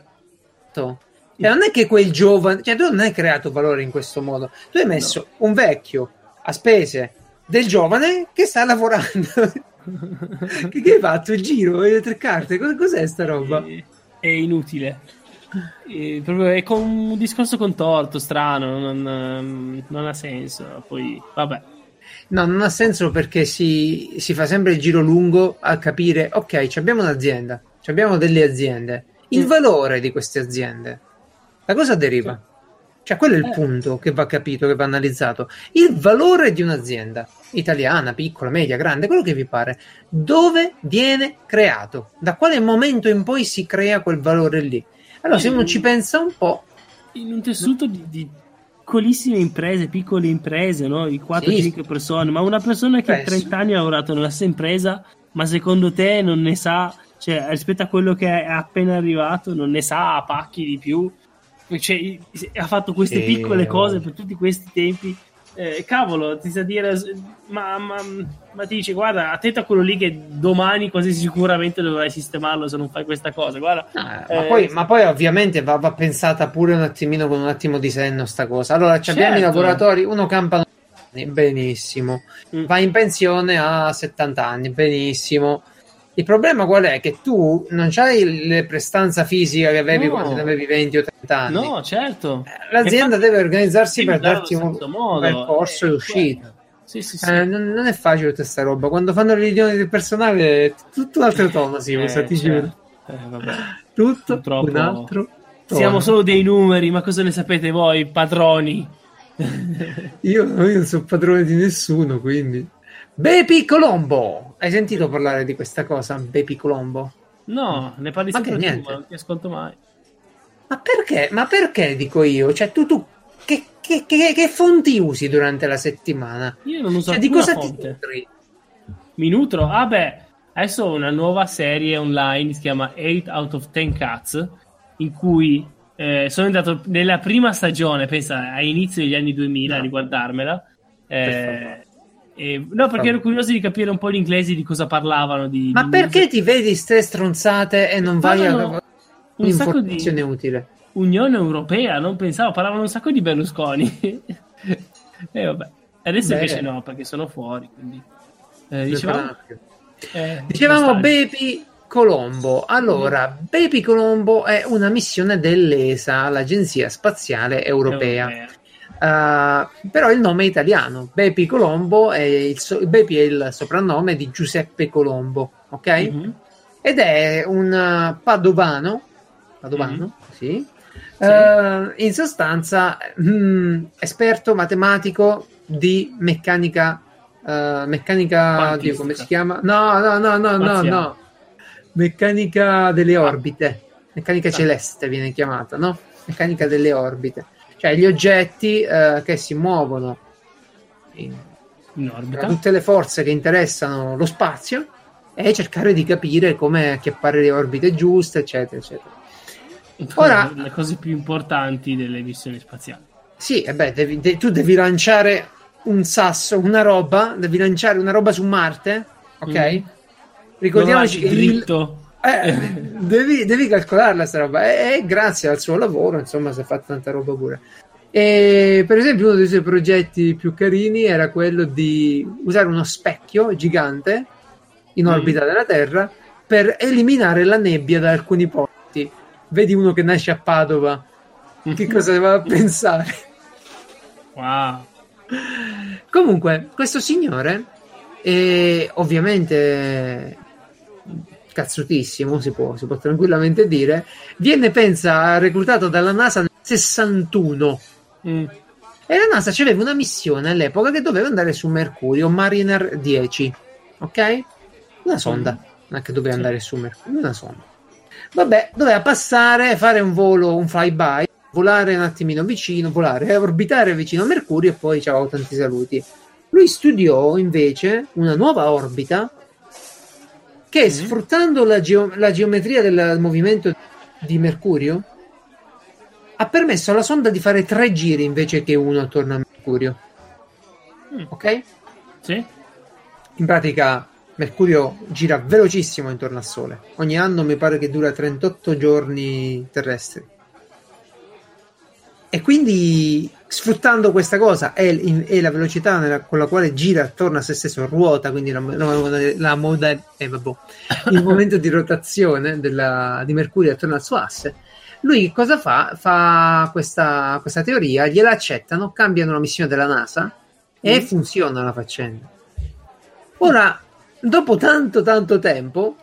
Cioè, non è che quel giovane, cioè tu non hai creato valore in questo modo, tu hai messo no. un vecchio a spese del giovane che sta lavorando. che, che hai fatto il giro, le tre carte, Cos- cos'è sta roba? È, è inutile. È, proprio, è con un discorso contorto, strano, non, non ha senso. Poi, vabbè. No, non ha senso perché si, si, fa sempre il giro lungo a capire, ok, abbiamo un'azienda, abbiamo delle aziende, il mm. valore di queste aziende da cosa deriva? Cioè, quello è il eh. punto che va capito, che va analizzato. Il valore di un'azienda italiana, piccola, media, grande, quello che vi pare, dove viene creato? Da quale momento in poi si crea quel valore lì? Allora, se uno ci pensa un po'. In un tessuto di, di piccolissime imprese, piccole imprese, no? di 4-5 sì. persone, ma una persona che a 30 anni ha lavorato nella stessa impresa, ma secondo te non ne sa, cioè rispetto a quello che è appena arrivato, non ne sa a pacchi di più cioè, ha fatto queste piccole cose per tutti questi tempi. Eh, cavolo, ti sa dire, ma, ma, ma, ti dice, guarda, attento a quello lì che domani quasi sicuramente dovrai sistemarlo se non fai questa cosa. Guarda, ah, eh, ma, poi, ma, poi, ovviamente va, va, pensata pure un attimino con un attimo di senno sta cosa. Allora, certo. abbiamo i lavoratori, uno campa benissimo, mm. va in pensione a 70 anni, benissimo il problema qual è? Che tu non hai le prestanza fisica che avevi no. quando avevi 20 o 30 anni. No, certo. Eh, l'azienda Infatti, deve organizzarsi per darti un percorso eh, di uscita. Sì, sì, sì. Eh, non, non, è facile tutta questa roba. Quando fanno le riunioni del personale è tutto un altro tono, sì, eh, ti certo. eh, tutto Purtroppo un altro tono. Siamo solo dei numeri, ma cosa ne sapete voi, padroni? io, io non sono padrone di nessuno, quindi... Bepi Colombo! Hai sentito parlare di questa cosa, Bepi Colombo? No, ne parli sempre tu, ma non ti ascolto mai. Ma perché? Ma perché dico io? Cioè, tu, tu che, che, che, che fonti usi durante la settimana? Io non uso cioè, di cosa fonte. ti Mi nutro? Ah beh, adesso ho una nuova serie online, si chiama 8 out of 10 Cats, in cui eh, sono andato nella prima stagione, pensa, a inizio degli anni 2000 no. a riguardarmela. Eh, eh, no, perché ero curioso di capire un po' l'inglese di cosa parlavano. Di, Ma di perché musica. ti vedi ste stronzate e non vai a un'informazione utile? Unione Europea, non pensavo, parlavano un sacco di Berlusconi. e eh, vabbè, adesso Beh. invece no, perché sono fuori. Quindi. Eh, dicevamo, eh, dicevamo Baby Colombo. Allora, mm. Baby Colombo è una missione dell'ESA, l'Agenzia Spaziale Europea. Europea. Uh, però il nome è italiano. Bepi Colombo è il, so- Bepi è il soprannome di Giuseppe Colombo, ok? Mm-hmm. Ed è un padovano, padovano, mm-hmm. sì. sì. Uh, in sostanza, mm, esperto matematico di meccanica meccanica, Dio, come si chiama? No, no, no, no, no, no. Meccanica delle orbite, meccanica ah. celeste viene chiamata, no? Meccanica delle orbite, cioè gli oggetti uh, che si muovono in, in orbita, tutte le forze che interessano lo spazio e cercare di capire come acchiappare le orbite giuste, eccetera, eccetera. Ora, le cose più importanti delle missioni spaziali. Sì, e beh, devi, de- tu devi lanciare un sasso, una roba, devi lanciare una roba su Marte, ok? Mm. Ricordiamoci che dritto. Il, eh, devi, devi, calcolarla sta roba e, e, grazie al suo lavoro, insomma, si è fatta tanta roba pure. E per esempio, uno dei suoi progetti più carini era quello di usare uno specchio gigante in mm. orbita mm. della Terra per eliminare la nebbia da alcuni posti. Vedi uno che nasce a Padova, che cosa va a pensare? Wow. Comunque, questo signore è ovviamente cazzutissimo, si può, si può tranquillamente dire, viene, pensa, reclutato dalla NASA nel 61. Mm. E la NASA aveva una missione all'epoca che doveva andare su Mercurio, Mariner 10, ok? Una sonda, mm. che doveva sì. andare su Mercurio, una sonda. Vabbè, doveva passare, fare un volo, un flyby, volare un attimino vicino, volare, orbitare vicino a Mercurio e poi ciao, tanti saluti. Lui studiò invece una nuova orbita che mm-hmm. sfruttando la, geo- la geometria del movimento di Mercurio ha permesso alla sonda di fare tre giri invece che uno attorno a Mercurio. Mm. Ok? Sì. In pratica Mercurio gira velocissimo intorno al Sole. Ogni anno mi pare che dura 38 giorni terrestri. E quindi sfruttando questa cosa e, e la velocità nella, con la quale gira attorno a se stesso, ruota, quindi la, la, la moda, eh, vabbè, il momento di rotazione della, di Mercurio attorno al suo asse, lui cosa fa? Fa questa, questa teoria, gliela accettano, cambiano la missione della NASA e mm. funziona la faccenda. Ora, dopo tanto tanto tempo,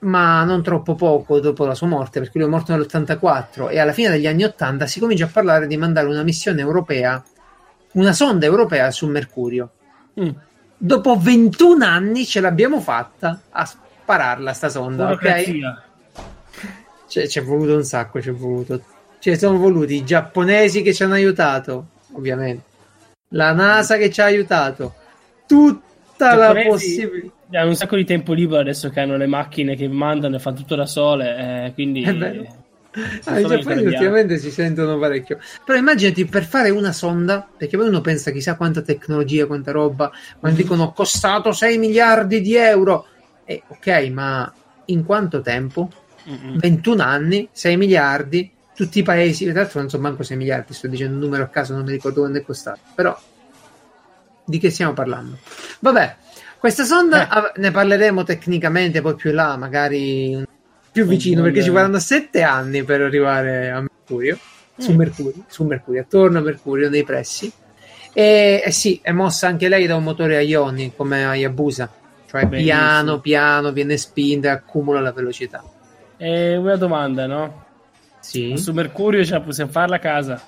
ma non troppo poco dopo la sua morte, perché lui è morto nell'84 e alla fine degli anni 80 si comincia a parlare di mandare una missione europea, una sonda europea su Mercurio. Mm. Dopo 21 anni ce l'abbiamo fatta a spararla sta sonda, ok? C'è, c'è voluto un sacco, c'è voluto. Ci sono voluti i giapponesi che ci hanno aiutato, ovviamente. La NASA che ci ha aiutato. Tutta la possibilità hanno un sacco di tempo libero adesso che hanno le macchine che mandano e fanno tutto da sole, eh, quindi... Ah, I giapponesi ultimamente si sentono parecchio. Però immaginati per fare una sonda, perché poi uno pensa chissà quanta tecnologia, quanta roba, quando mm-hmm. dicono costato 6 miliardi di euro. Eh, ok, ma in quanto tempo? Mm-hmm. 21 anni, 6 miliardi, tutti i paesi, tra l'altro non so manco 6 miliardi, sto dicendo un numero a caso, non mi ricordo quando è costato. Però di che stiamo parlando? Vabbè, questa sonda eh. ne parleremo tecnicamente poi più là, magari più vicino, perché ci vorranno sette anni per arrivare a Mercurio, mm. su Mercurio, su Mercurio, attorno a Mercurio, nei pressi. E, e, sì, è mossa anche lei da un motore a ioni, come Hayabusa, cioè Benissimo. piano piano viene spinta e accumula la velocità. E una domanda, no? Sì. Su Mercurio cioè, possiamo farla a casa?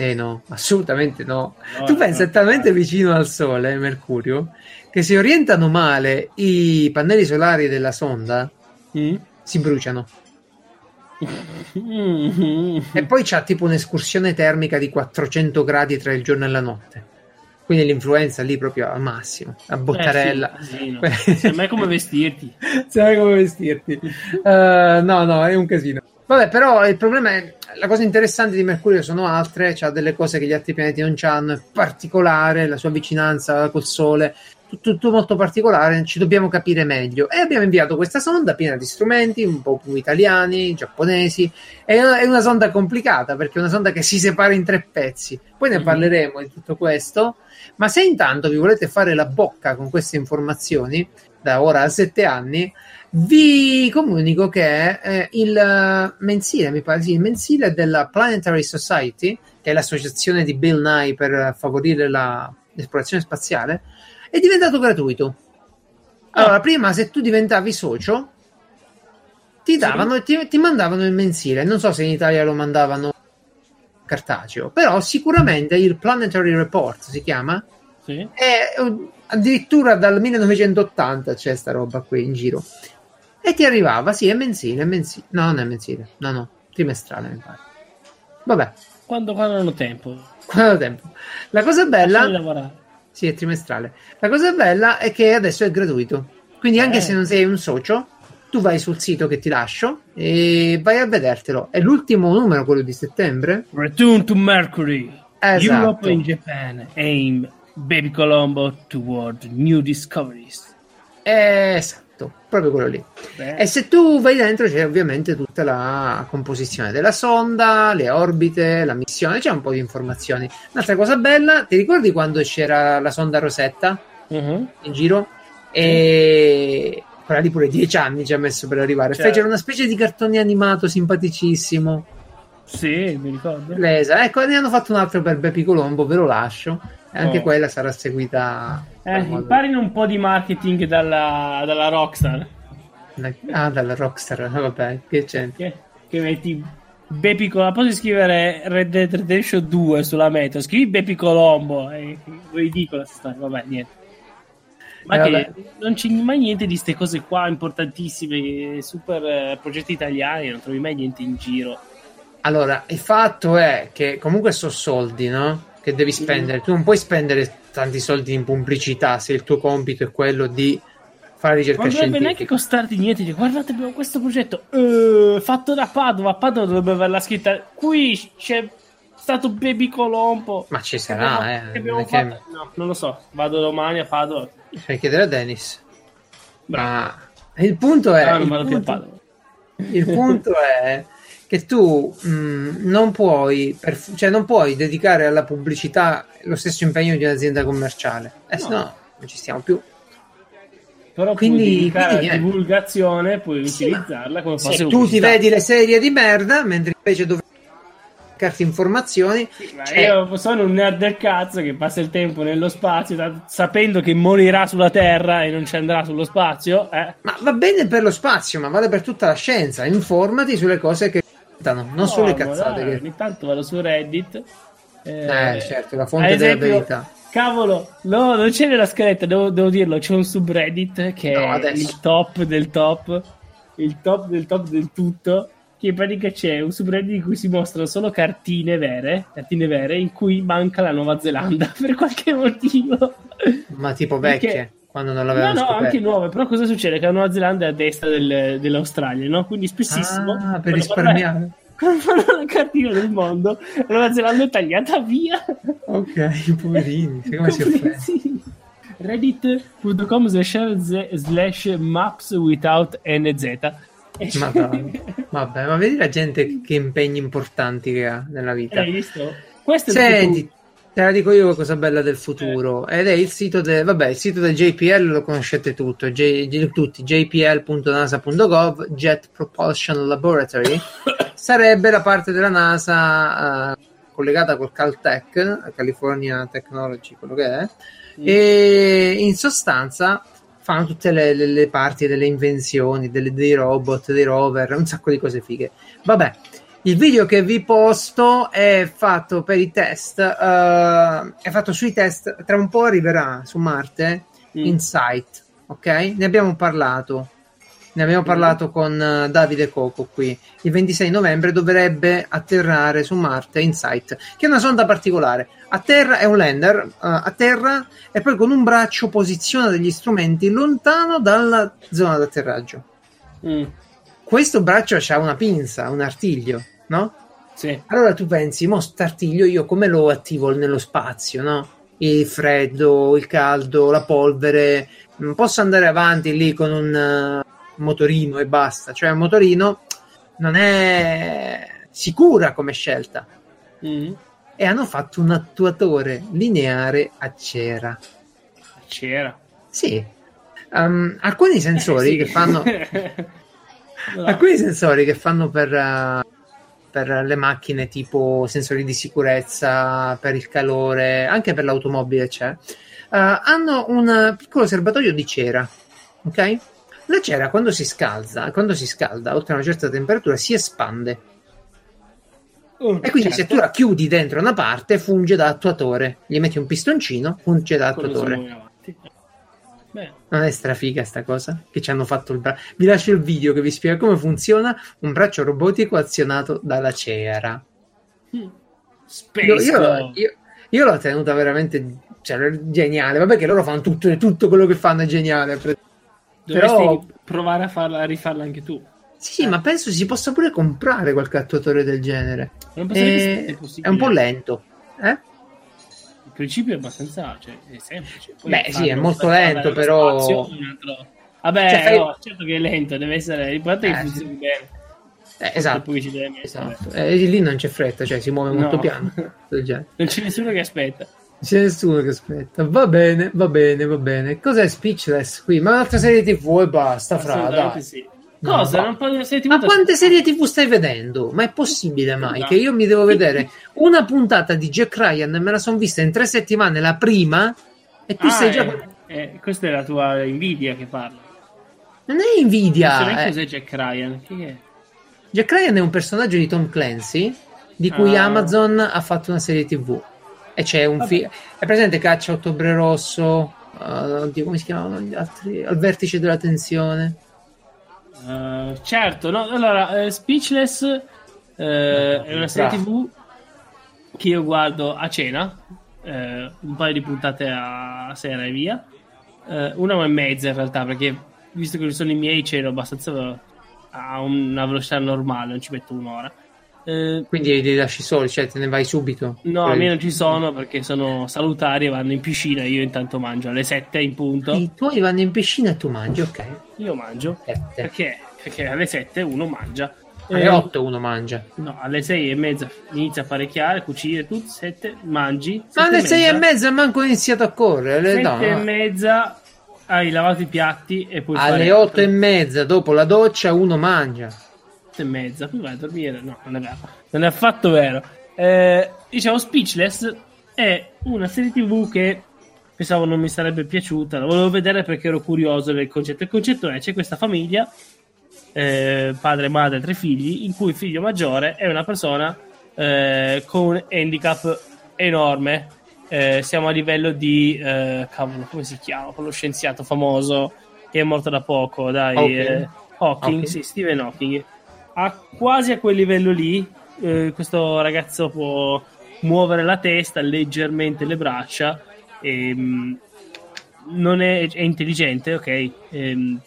Eh no, assolutamente no. no tu pensi, è talmente vicino al Sole, Mercurio, che se orientano male i pannelli solari della sonda, mm. si bruciano. e poi c'ha tipo un'escursione termica di 400 gradi tra il giorno e la notte. Quindi l'influenza lì proprio al massimo, a bottarella. Eh sì, no. Sai mai come vestirti. Sai come vestirti. Uh, no, no, è un casino. Vabbè, però il problema è la cosa interessante di Mercurio sono altre, ha delle cose che gli altri pianeti non hanno, è particolare la sua vicinanza col Sole, tutto, tutto, molto particolare, ci dobbiamo capire meglio. E abbiamo inviato questa sonda piena di strumenti, un po' più italiani, giapponesi. È una, è una sonda complicata perché è una sonda che si separa in tre pezzi. Poi ne mm-hmm. parleremo di tutto questo. Ma se intanto vi volete fare la bocca con queste informazioni, da ora a sette anni, vi comunico che eh, il mensile, mi pare sì, il mensile della Planetary Society, che è l'associazione di Bill Nye per favorire la, l'esplorazione spaziale, è diventato gratuito. Allora, ah. prima se tu diventavi socio, ti davano ti, ti, mandavano il mensile. Non so se in Italia lo mandavano cartaceo, però sicuramente il Planetary Report si chiama. Sì. Uh, addirittura dal 1980 c'è sta roba qui in giro. E ti arrivava, sì, è mensile, è mensile. No, non è mensile, no, no, trimestrale mi pare. Vabbè. Quando, quando hanno tempo. Quando hanno tempo. La cosa bella... Sì, è trimestrale. La cosa bella è che adesso è gratuito. Quindi anche Eh. se non sei un socio, tu vai sul sito che ti lascio e vai a vedertelo. È l'ultimo numero, quello di settembre. Return to Mercury. Esatto. Europe and Japan. Aim Baby Colombo toward new discoveries. Esatto, proprio quello lì. Beh, E se tu vai dentro c'è ovviamente tutta la composizione della sonda, le orbite, la missione, c'è un po' di informazioni. Un'altra cosa bella, ti ricordi quando c'era la sonda Rosetta mhm. in giro? E quella lì pure dieci anni ci ha messo per arrivare. Certo. Fecero una specie di cartone animato simpaticissimo. Sì, mi ricordo. Lesa. Ecco, ne hanno fatto un altro per Bepi Colombo, ve lo lascio. Anche Oh. quella sarà seguita. Eh, modo- imparino un po' di marketing dalla, dalla Rockstar. Ah, dalla Rockstar, vabbè, che c'è? Che, che metti Bepi Colombo. Posso scrivere Red Dead Redemption 2 sulla meta. Scrivi Bepi Colombo. È ridicola sta. Vabbè, niente. Ma Eh, che vabbè. non c'è mai niente di queste cose qua importantissime, super eh, progetti italiani, non trovi mai niente in giro. Allora, il fatto è che comunque sono soldi, no? Che devi spendere. Tu non puoi spendere tanti soldi in pubblicità se il tuo compito è quello di fare ricerca Non dovrebbe neanche costarti niente. Dici, guardate, abbiamo questo progetto eh, fatto da Padova. Padova dovrebbe averla scritta. Qui c'è stato Baby Colombo. Ma ci sarà, eh. che- fatto- No, non lo so. Vado domani a Padova. Fai chiedere a Dennis. Bravo. Ma il punto è. Non il, punto, il punto è che tu mh, non puoi, per- cioè non puoi dedicare alla pubblicità lo stesso impegno di un'azienda commerciale. Eh, No. se no, non ci stiamo più. Però Quindi- quindi niente. divulgazione, puoi Sì, utilizzarla come Se fosse tu ti vedi le serie di merda, mentre invece dovresti cercarti informazioni, Sì, ma cioè, io sono un nerd del cazzo che passa il tempo nello spazio da- sapendo che morirà sulla Terra e non ci andrà sullo spazio. Eh? ma va bene per lo spazio, ma vale per tutta la scienza. Informati sulle cose che non No, sulle ma cazzate. dai, che- Ogni tanto vado su Reddit. Eh, certo, la fonte ad della esempio, verità. Cavolo, no, non c'è nella scaletta, devo, devo dirlo. C'è un subreddit che No, è adesso. il top del top, il top del top del tutto. Che in pratica c'è un subreddit in cui si mostrano solo cartine vere, cartine vere, in cui manca la Nuova Zelanda per qualche motivo. Ma tipo Perché- vecchie, quando non No, l'avevano no, scoperto. anche nuove, però cosa succede? Che la Nuova Zelanda è a destra del- dell'Australia, no? Quindi spessissimo Ah, per risparmiare. Quando fanno la cartina del mondo, la Nuova Zelanda è tagliata via. Ok, poverini, come si offende. Reddit.com slash maps without NZ. Madonna. Vabbè, ma vedi la gente che impegni importanti che ha nella vita. Hai visto? Questo è Senti, futuro. Te la dico io una cosa bella del futuro. Ed è il sito del, vabbè, il sito del JPL lo conoscete tutto, J- J- tutti, jpl.nasa.gov, Jet Propulsion Laboratory. Sarebbe la parte della NASA eh, collegata col Caltech, California Technology, quello che è. E in sostanza fanno tutte le, le- le parti delle invenzioni, delle- dei robot, dei rover, un sacco di cose fighe. Vabbè, il video che vi posto è fatto per i test, eh, è fatto sui test, tra un po' arriverà su Marte Mm. Insight, ok? Ne abbiamo parlato. Ne abbiamo parlato con eh, Davide Coco qui. Il 26 novembre dovrebbe atterrare su Marte Insight, che è una sonda particolare. A terra è un lander, eh, a terra e poi con un braccio posiziona degli strumenti lontano dalla zona d'atterraggio. Mm, Questo braccio ha una pinza, un artiglio, no? sì. Allora tu pensi, mo st'artiglio io come lo attivo nello spazio, no? Il freddo, il caldo, la polvere. Non posso andare avanti lì con un eh, motorino e basta. Cioè, un motorino non è sicura come scelta. Mm. E hanno fatto un attuatore lineare a cera. C'era. Sì. Um, alcuni sensori Eh, sì. che fanno No. alcuni sensori che fanno per, eh, per le macchine tipo sensori di sicurezza, per il calore, anche per l'automobile c'è, eh, hanno un piccolo serbatoio di cera, ok? La cera quando si scalda, quando si scalda oltre una certa temperatura si espande. Uh, e quindi certo. se tu la chiudi dentro una parte, funge da attuatore. Gli metti un pistoncino, funge da attuatore. Beh. Non è strafiga sta cosa? Che ci hanno fatto il braccio. Vi lascio il video che vi spiega come funziona un braccio robotico azionato dalla cera. Mm. Io, io, io, io, l'ho tenuta veramente cioè, geniale. Vabbè, che loro fanno tutto, tutto quello che fanno è geniale. Dovresti Però provare a, farla, a rifarla anche tu. Sì, eh. ma penso si possa pure comprare qualche attuatore del genere. E... È un po' lento. Eh? Principio è abbastanza cioè, è semplice. Poi Beh, sì, è molto lento, però. Spazio, Vabbè, cioè, fai... no, certo che è lento, deve essere l'importante è che eh, funzioni bene. Eh, esatto, esatto. Eh, lì non c'è fretta, cioè si muove molto no. piano. non c'è nessuno che aspetta. C'è nessuno che aspetta. Va bene, va bene, va bene. Cos'è Speechless qui? Ma un'altra serie TV e basta, fra. Dai. Sì. Cosa? No, non serie TV ma quante serie TV stai vedendo? Ma è possibile mai che io mi devo vedere una puntata di Jack Ryan me la sono vista in tre settimane la prima e tu ah, sei già. Eh, eh, questa è la tua invidia che parla. Non è invidia. Non so cos'è Jack Ryan. Chi è? Jack Ryan è un personaggio di Tom Clancy di cui ah. Amazon ha fatto una serie TV. E c'è un film. È presente Caccia Ottobre Rosso? Uh, oddio, come si chiamano gli altri? Al vertice della tensione. Uh, certo, no? allora, uh, Speechless uh, è una serie tv che io guardo a cena, un paio di puntate a sera e via, una e mezza in realtà, perché visto che sono i miei ceno abbastanza a una velocità normale, non ci metto un'ora. Eh, Quindi li lasci soli, cioè te ne vai subito? No, a me non ci sono perché sono salutari e vanno in piscina. Io intanto mangio alle 7 in punto. I tuoi vanno in piscina e tu mangi, ok? Io mangio perché? perché alle 7 uno mangia. Alle 8 eh, uno mangia. No, alle 6 e mezza inizia a parecchiare, cucire tutto, 7 mangi. Ma alle 6 e mezza manco iniziato a correre. 7 no. e mezza hai lavato i piatti e poi alle 8 e mezza dopo la doccia uno mangia e mezza, poi vai a dormire. No, non è vero. Non è affatto vero. Eh, diciamo, Speechless è una serie tv che pensavo non mi sarebbe piaciuta. La volevo vedere perché ero curioso del concetto. Il concetto è: c'è questa famiglia, eh, padre, madre, tre figli, in cui il figlio maggiore è una persona eh, con un handicap enorme. Eh, siamo a livello di eh, cavolo, come si chiama? Quello scienziato famoso che è morto da poco, dai. Eh, Hawking, Hawking. sì, Stephen Hawking a quasi a quel livello lì. Eh, questo ragazzo può muovere la testa leggermente le braccia e, mh, non è, è, intelligente, ok? E, ehm,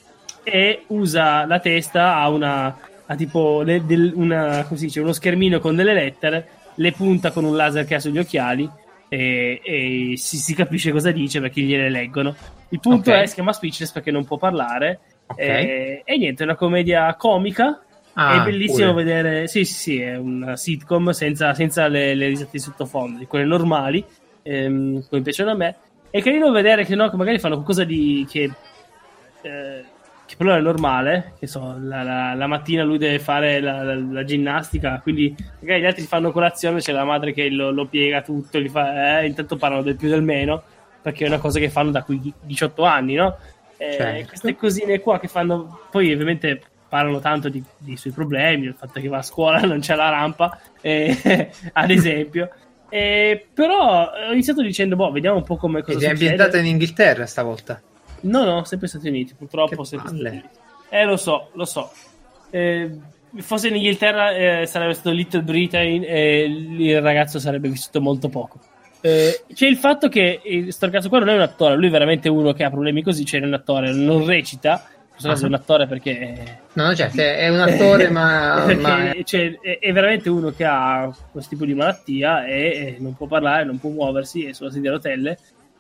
e, usa la testa a una a tipo le, del, una, come si dice, uno schermino con delle lettere, le punta con un laser che ha sugli occhiali e, e si, si, capisce cosa dice perché gliele leggono. Il punto okay. è si chiama Speechless perché non può parlare. Okay. E, e niente, è una commedia comica Ah, è bellissimo pure. vedere. Sì, sì, sì, è una sitcom senza, senza le, le risate di sottofondo, quelle normali, ehm, come piacciono a me. È carino vedere che, no, che magari fanno qualcosa di. che. Eh, che però è normale, che so, la, la, la mattina lui deve fare la, la, ginnastica, quindi magari gli altri fanno colazione, c'è la madre che lo, lo piega tutto, gli fa, eh, intanto parlano del più del meno, perché è una cosa che fanno da qui 18 anni, no? Eh, certo. Queste cosine qua che fanno, poi ovviamente parlano tanto di, dei suoi problemi, del fatto che va a scuola non c'è la rampa, eh, ad esempio. Eh, però ho iniziato dicendo, boh, vediamo un po' come cosa Ed è ambientata in Inghilterra stavolta? No, no, sempre Stati Uniti, purtroppo che sempre palle. Stati Uniti. Eh, lo so, lo so. Eh, fosse in Inghilterra eh, sarebbe stato Little Britain e il ragazzo sarebbe vissuto molto poco. Eh, c'è il fatto che questo ragazzo qua non è un attore, lui è veramente uno che ha problemi così, cioè è un attore, non recita, caso è un attore perché... No, certo, è un attore ma... ma... Cioè, è, è, veramente uno che ha questo tipo di malattia e, e non può parlare, non può muoversi, è sulla sedia a rotelle,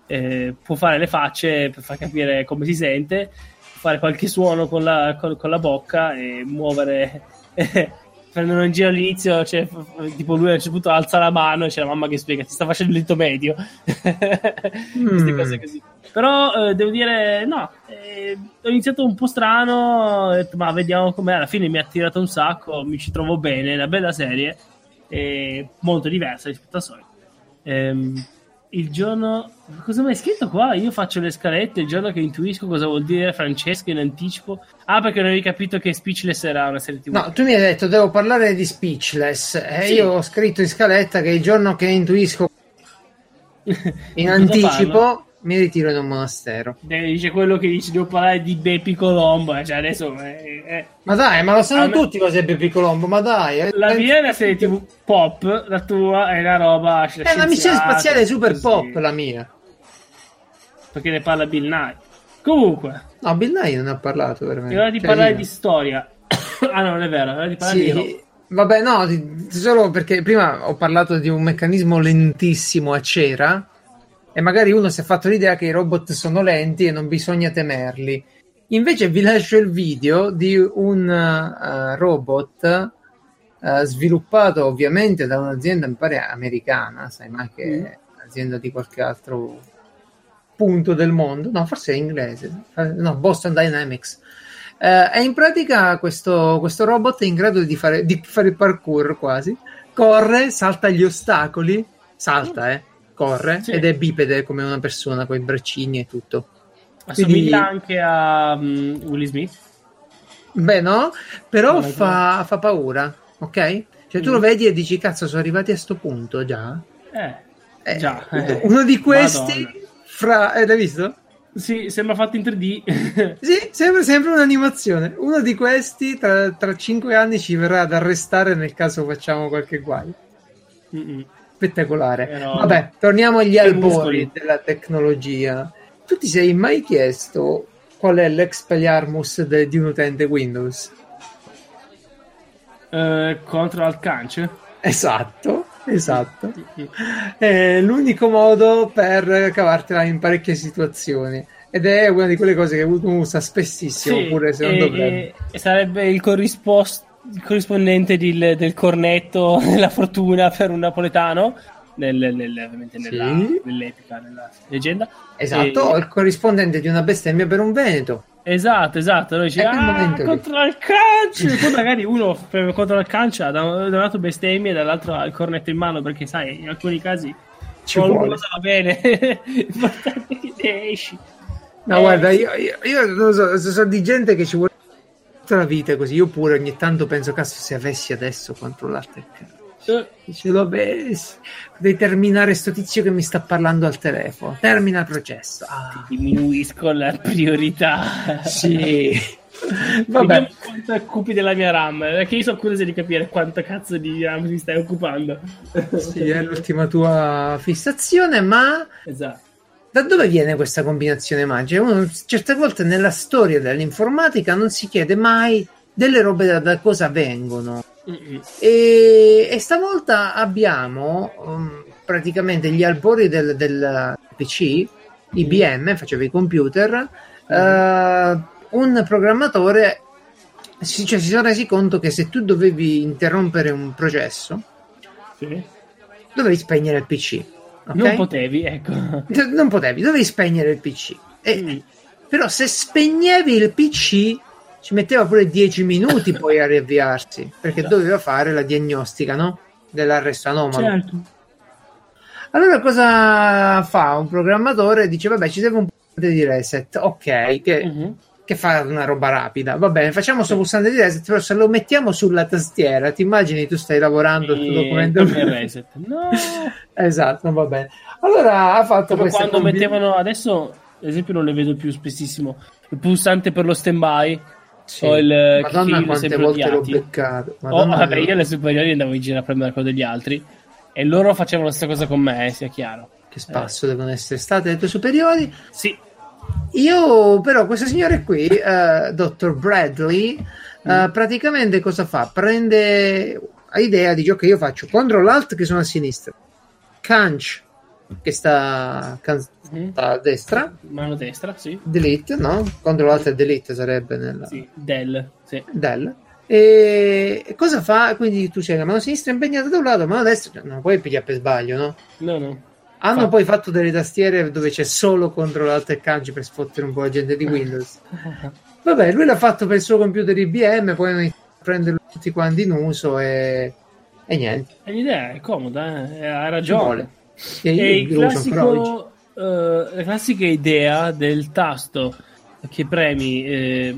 eh, può fare le facce per far capire come si sente, fare qualche suono con la, con, con la bocca e muovere... prendono in giro all'inizio, cioè, tipo lui a un certo punto alza la mano e c'è la mamma che spiega, ti sta facendo il dito medio. mm. Queste cose così. Però eh, devo dire, no, eh, ho iniziato un po' strano, detto, ma vediamo com'è. Alla fine mi ha attirato un sacco, mi ci trovo bene, è una bella serie, molto diversa rispetto al solito. Ehm, il giorno. Cosa mi hai scritto qua? Io faccio le scalette il giorno che intuisco cosa vuol dire Francesco in anticipo. Ah, perché non avevi capito che Speechless era una serie TV. No, tu mi hai detto devo parlare di Speechless. E sì. io ho scritto in scaletta che il giorno che intuisco in anticipo parlo? Mi ritiro in un monastero. Dice quello che dice devo parlare di Bepi Colombo. Cioè adesso, eh, eh. Ma dai, ma lo sanno me... tutti cos'è Bepi Colombo. Ma dai, eh. la mia è una serie TV pop, la tua è una roba. È una missione spaziale super pop, la mia. Perché ne parla Bill Nye. Comunque, no, Bill Nye non ha parlato veramente. È ora di cioè, parlare io. di storia. ah, no, non è vero, è ora di parlare sì. di. Vabbè, no, solo perché prima ho parlato di un meccanismo lentissimo a cera e magari uno si è fatto l'idea che i robot sono lenti e non bisogna temerli. Invece vi lascio il video di un uh, robot uh, sviluppato ovviamente da un'azienda, mi pare americana, sai mai che mm. è un'azienda di qualche altro punto del mondo, no, forse è inglese, no, Boston Dynamics. Uh, e in pratica questo, questo, robot è in grado di fare, di fare parkour quasi, corre, salta gli ostacoli, salta, eh corre sì. ed è bipede come una persona con i braccini e tutto. Assomiglia Quindi... anche a um, Willy Smith? Beh, no, però fa, fa, paura, ok? Cioè tu mm. lo vedi e dici, cazzo, sono arrivati a sto punto già. Eh, eh già. Eh. Uno di questi, Madonna. fra... Eh, l'hai visto? Sì, sembra fatto in 3D. sì, sembra sempre un'animazione. Uno di questi tra, tra 5 anni ci verrà ad arrestare nel caso facciamo qualche guaio. Mm-mm spettacolare. Però... Vabbè, torniamo agli albori della tecnologia. Tu ti sei mai chiesto qual è l'expelliarmus de- di un utente Windows? Uh, control Canc? Esatto, esatto. è l'unico modo per cavartela in parecchie situazioni. Ed è una di quelle cose che uno usa spessissimo, sì, pure se non dovrebbe. E sarebbe il corrisposto il corrispondente di, del cornetto della fortuna per un napoletano nel, nel, ovviamente nella, sì. nell'epica, nella leggenda. Esatto, e... il corrispondente di una bestemmia per un veneto. Esatto, esatto. Noi dice, ah, contro il calcio. poi magari uno contro il calcio da un lato bestemmia e dall'altro ha il cornetto in mano perché sai, in alcuni casi ci qualcosa va bene. Importante che esci. No, eh, guarda, io, io, io non so, so di gente che ci vuole tutta la vita così. Io pure ogni tanto penso, cazzo, se avessi adesso controllato il cazzo. Se lo avessi, devi terminare sto tizio che mi sta parlando al telefono. Termina il processo. Ah. Diminuisco la priorità. Sì. Vabbè. quanto occupi della mia RAM. Perché io sono curioso di capire quanto cazzo di RAM ti stai occupando. Sì, è l'ultima tua fissazione, ma. Esatto da dove viene questa combinazione magica? Uno, certe volte nella storia dell'informatica non si chiede mai delle robe da, da cosa vengono. E, e, stavolta abbiamo um, praticamente gli albori del, del PC, IBM, faceva i computer, uh, un programmatore si, cioè, si sono resi conto che se tu dovevi interrompere un processo, sì. dovevi spegnere il PC Okay? Non potevi, ecco. Non potevi, dovevi spegnere il PC. E, mm. Però se spegnevi il PC ci metteva pure 10 minuti poi a riavviarsi, perché certo. doveva fare la diagnostica, no? Dell'arresto anomalo. Certo. Allora cosa fa un programmatore? Dice, vabbè, ci serve un po' di reset. Ok, che... Uh-huh che fa una roba rapida. Va bene, facciamo questo pulsante di reset, però se lo mettiamo sulla tastiera, ti immagini tu stai lavorando il tuo documento reset. No. esatto, va bene. Allora ha fatto Come quando combi- mettevano adesso, ad esempio non le vedo più spessissimo, il pulsante per lo stand-by sì. o il Madonna quante volte l'ho beccato. Oh, Madonna, oh, vabbè, io alle superiori andavo in giro a prendere quello degli altri e loro facevano la stessa cosa con me, eh, sia chiaro. Che spasso eh. devono essere state le tue superiori? Sì. Io, però, questo signore qui, uh, dottor Bradley, uh, mm. praticamente cosa fa? Prende idea, dice: Ok, io faccio Control Alt che sono a sinistra, Canch che sta, can- sta a destra, mano destra, sì. Delete, no? Control Alt e Delete sarebbe nella. Sì, del, sì. Del. E cosa fa? Quindi tu c'hai la mano sinistra impegnata da un lato, la mano destra, non puoi pigliare per sbaglio, no? No, no. Hanno poi fatto delle tastiere dove c'è solo contro l'alto e canci per sfottere un po' la gente di Windows. Vabbè, lui l'ha fatto per il suo computer IBM, poi hanno prenderlo tutti quanti in uso e, e niente. E l'idea è comoda, eh? ha ragione. È il classico, uh, la classica idea del tasto che premi, eh,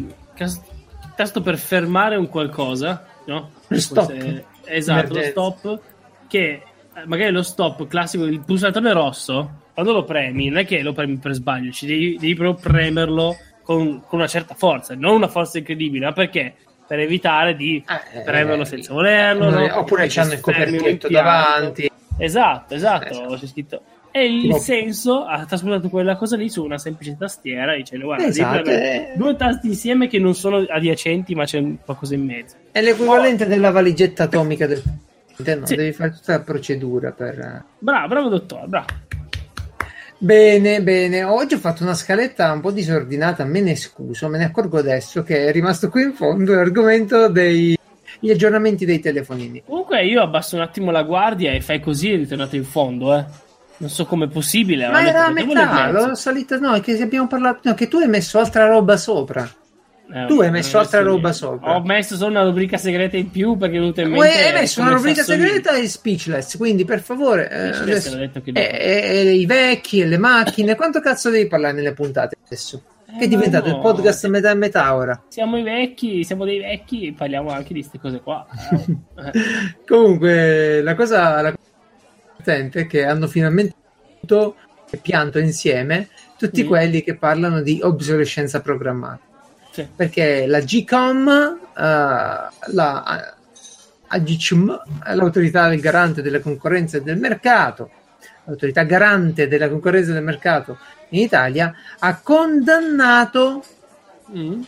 tasto per fermare un qualcosa, no? Stop. Forse, esatto, lo stop, che magari lo stop classico, il pulsatore rosso, quando lo premi, non è che lo premi per sbaglio, ci devi, devi proprio premerlo con, con, una certa forza, non una forza incredibile, ma perché? Per evitare di eh, premerlo senza volerlo, no? oppure c'hanno il coperchietto davanti. Esatto, esatto, eh. c'è scritto. E il no. senso ha trasformato quella cosa lì su una semplice tastiera dicendo guarda, esatto, eh. due tasti insieme che non sono adiacenti ma c'è qualcosa in mezzo. È l'equivalente oh. della valigetta atomica del No, sì. devi fare tutta la procedura per... Bravo, bravo dottore, bravo. Bene, bene. Oggi ho fatto una scaletta un po' disordinata, me ne scuso, me ne accorgo adesso che è rimasto qui in fondo l'argomento degli aggiornamenti dei telefonini. Comunque io abbasso un attimo la guardia e fai così e ritornato in fondo, eh. Non so com'è possibile. Ma era a metà, l'ho salita, no, è che abbiamo parlato, no, che tu hai messo altra roba sopra. Eh, tu hai messo altra roba sopra. Ho messo solo una rubrica segreta in più perché è venuto in mente. Hai messo una rubrica segreta e speechless. Quindi, per favore, eh, adesso, e, e, i vecchi e le macchine. Quanto cazzo devi parlare nelle puntate adesso? Eh, che è diventato no, il podcast metà e metà ora. Siamo i vecchi, siamo dei vecchi e parliamo anche di queste cose qua. Comunque, la cosa, la divertente è che hanno finalmente pianto insieme tutti mm. quelli che parlano di obsolescenza programmata sì. perché la GCOM, uh, la AGCM, l'autorità del garante della concorrenza e del mercato, l'autorità garante della concorrenza e del mercato in Italia, ha condannato mm.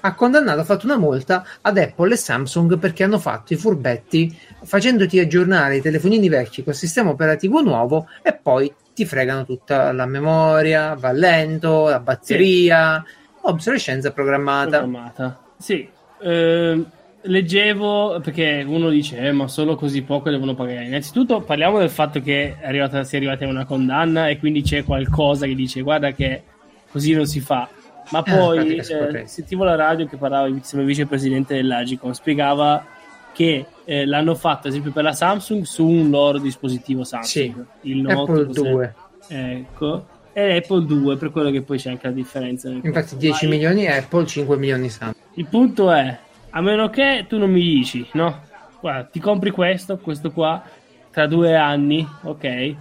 ha condannato, ha fatto una multa ad Apple e Samsung perché hanno fatto i furbetti facendoti aggiornare i telefonini vecchi col sistema operativo nuovo e poi ti fregano tutta la memoria, va lento, la batteria, sì. Obsolescenza programmata. programmata. Sì. Eh, leggevo perché uno dice eh, ma solo così poco devono pagare. Innanzitutto parliamo del fatto che è arrivata, si è arrivati a una condanna e quindi c'è qualcosa che dice guarda che così non si fa. Ma eh, poi eh, sentivo la radio che parlava il vicepresidente dell'Agicom, spiegava che eh, l'hanno fatto ad esempio per la Samsung su un loro dispositivo Samsung, sì, il Note Apple 2. Ecco e Apple 2 per quello che poi c'è anche la differenza infatti 10 Vai. milioni Apple 5 milioni Samsung. Il punto è a meno che tu non mi dici no? Guarda ti compri questo questo qua tra due anni ok?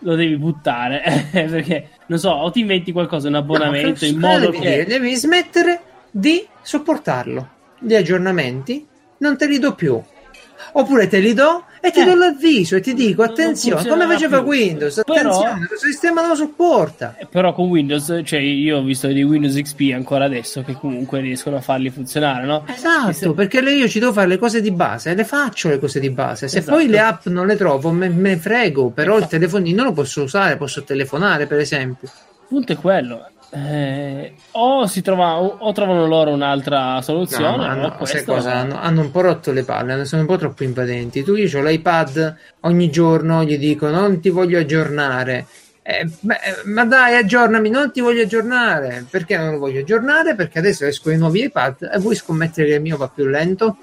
Lo devi buttare perché non so o ti inventi qualcosa un abbonamento no, in modo devi che dire, devi smettere di sopportarlo. Gli aggiornamenti non te li do più oppure te li do e ti eh. do l'avviso e ti dico attenzione come faceva più. Windows attenzione però, il sistema non lo sopporta eh, però con Windows cioè io ho visto di Windows XP ancora adesso che comunque riescono a farli funzionare no? esatto se... perché io ci devo fare le cose di base le faccio le cose di base se esatto. poi le app non le trovo me, me frego però il telefonino lo posso usare posso telefonare per esempio il punto è quello eh, o si trova o, o, trovano loro un'altra soluzione no, hanno, questo... cosa, hanno, hanno, un po' rotto le palle sono un po' troppo invadenti. Tu io ho l'iPad ogni giorno gli dico non ti voglio aggiornare. Eh, beh, ma dai aggiornami non ti voglio aggiornare. Perché non lo voglio aggiornare? Perché adesso esco i nuovi iPad e vuoi scommettere che il mio va più lento?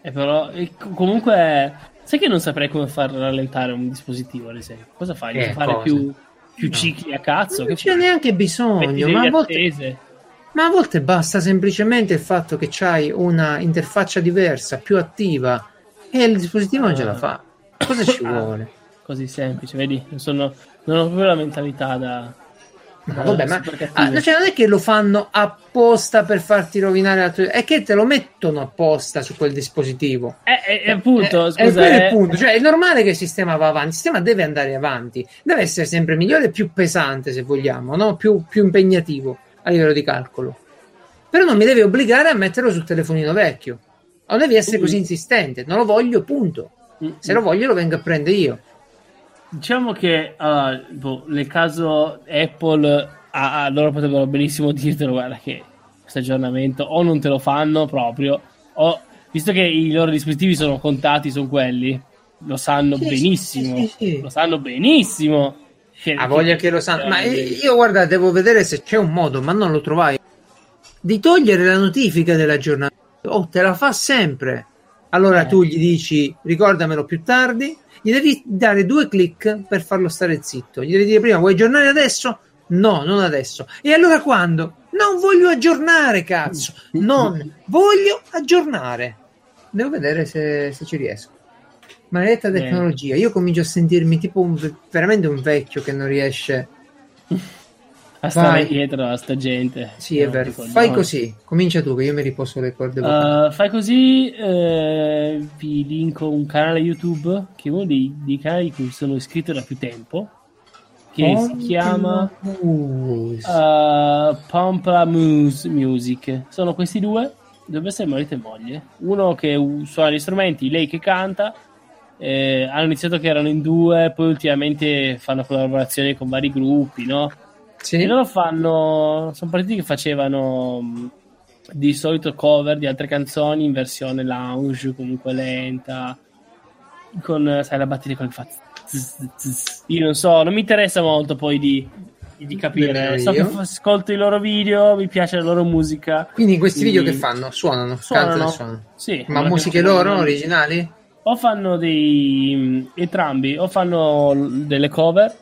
Eh, però comunque sai che non saprei come far rallentare un dispositivo ad esempio? Cosa fai? Eh, fare cosa? Più più cicli a cazzo. Non c'è neanche bisogno, ma a, volte, ma a, volte, basta semplicemente il fatto che c'hai una interfaccia diversa, più attiva e il dispositivo non ce la fa. Cosa ci ah, vuole? Così semplice, vedi? Sono, non ho proprio la mentalità da, ma vabbè, ma ah, cioè non è che lo fanno apposta per farti rovinare la tua... è che te lo mettono apposta su quel dispositivo. Eh, eh, appunto, eh, scusa, è, è, punto. Cioè, è normale che il sistema va avanti, il sistema deve andare avanti, deve essere sempre migliore e più pesante, se vogliamo, no? più, più impegnativo a livello di calcolo. Però non mi deve obbligare a metterlo sul telefonino vecchio. Non devi essere così insistente, non lo voglio, punto. Se lo voglio lo vengo a prendere io. Diciamo che uh, boh, nel caso Apple, ah, loro potrebbero benissimo dirtelo, guarda che questo aggiornamento o non te lo fanno proprio, o visto che i loro dispositivi sono contati, sono quelli, lo sanno sì, benissimo, sì, sì, lo sanno benissimo. Ha voglia che lo sanno, ma io guarda, devo vedere se c'è un modo, ma non lo trovai, di togliere la notifica dell'aggiornamento. Oh, te la fa sempre. Allora eh. tu gli dici ricordamelo più tardi gli devi dare due clic per farlo stare zitto. Gli devi dire prima: vuoi aggiornare adesso? No, non adesso. E allora quando? Non voglio aggiornare, cazzo. Non voglio aggiornare. Devo vedere se, se ci riesco. Maledetta tecnologia. Io comincio a sentirmi tipo un, veramente un vecchio che non riesce a stare Vai. dietro a sta gente. Sì, è vero. Fai così. Comincia tu, che io mi riposo le corde. Uh, fai così. Eh, vi linko un canale YouTube che è uno dei, dei canali cui sono iscritto da più tempo che oh, si chiama uh, Pamplamousse Music. Sono questi due, dove essere marito e moglie. Uno che suona gli strumenti, lei che canta. Eh, hanno iniziato che erano in due, poi ultimamente fanno collaborazioni con vari gruppi, no? Sì. E loro fanno. Sono partiti che facevano di solito cover di altre canzoni in versione lounge, comunque lenta. Con sai, la batteria con il fa io non so, non mi interessa molto poi di, di capire. So che ascolto i loro video, mi piace la loro musica. Quindi in questi quindi... video che fanno? Suonano? Suonano? suonano. Sì, Ma musiche loro fanno... originali? O fanno dei entrambi, o fanno delle cover,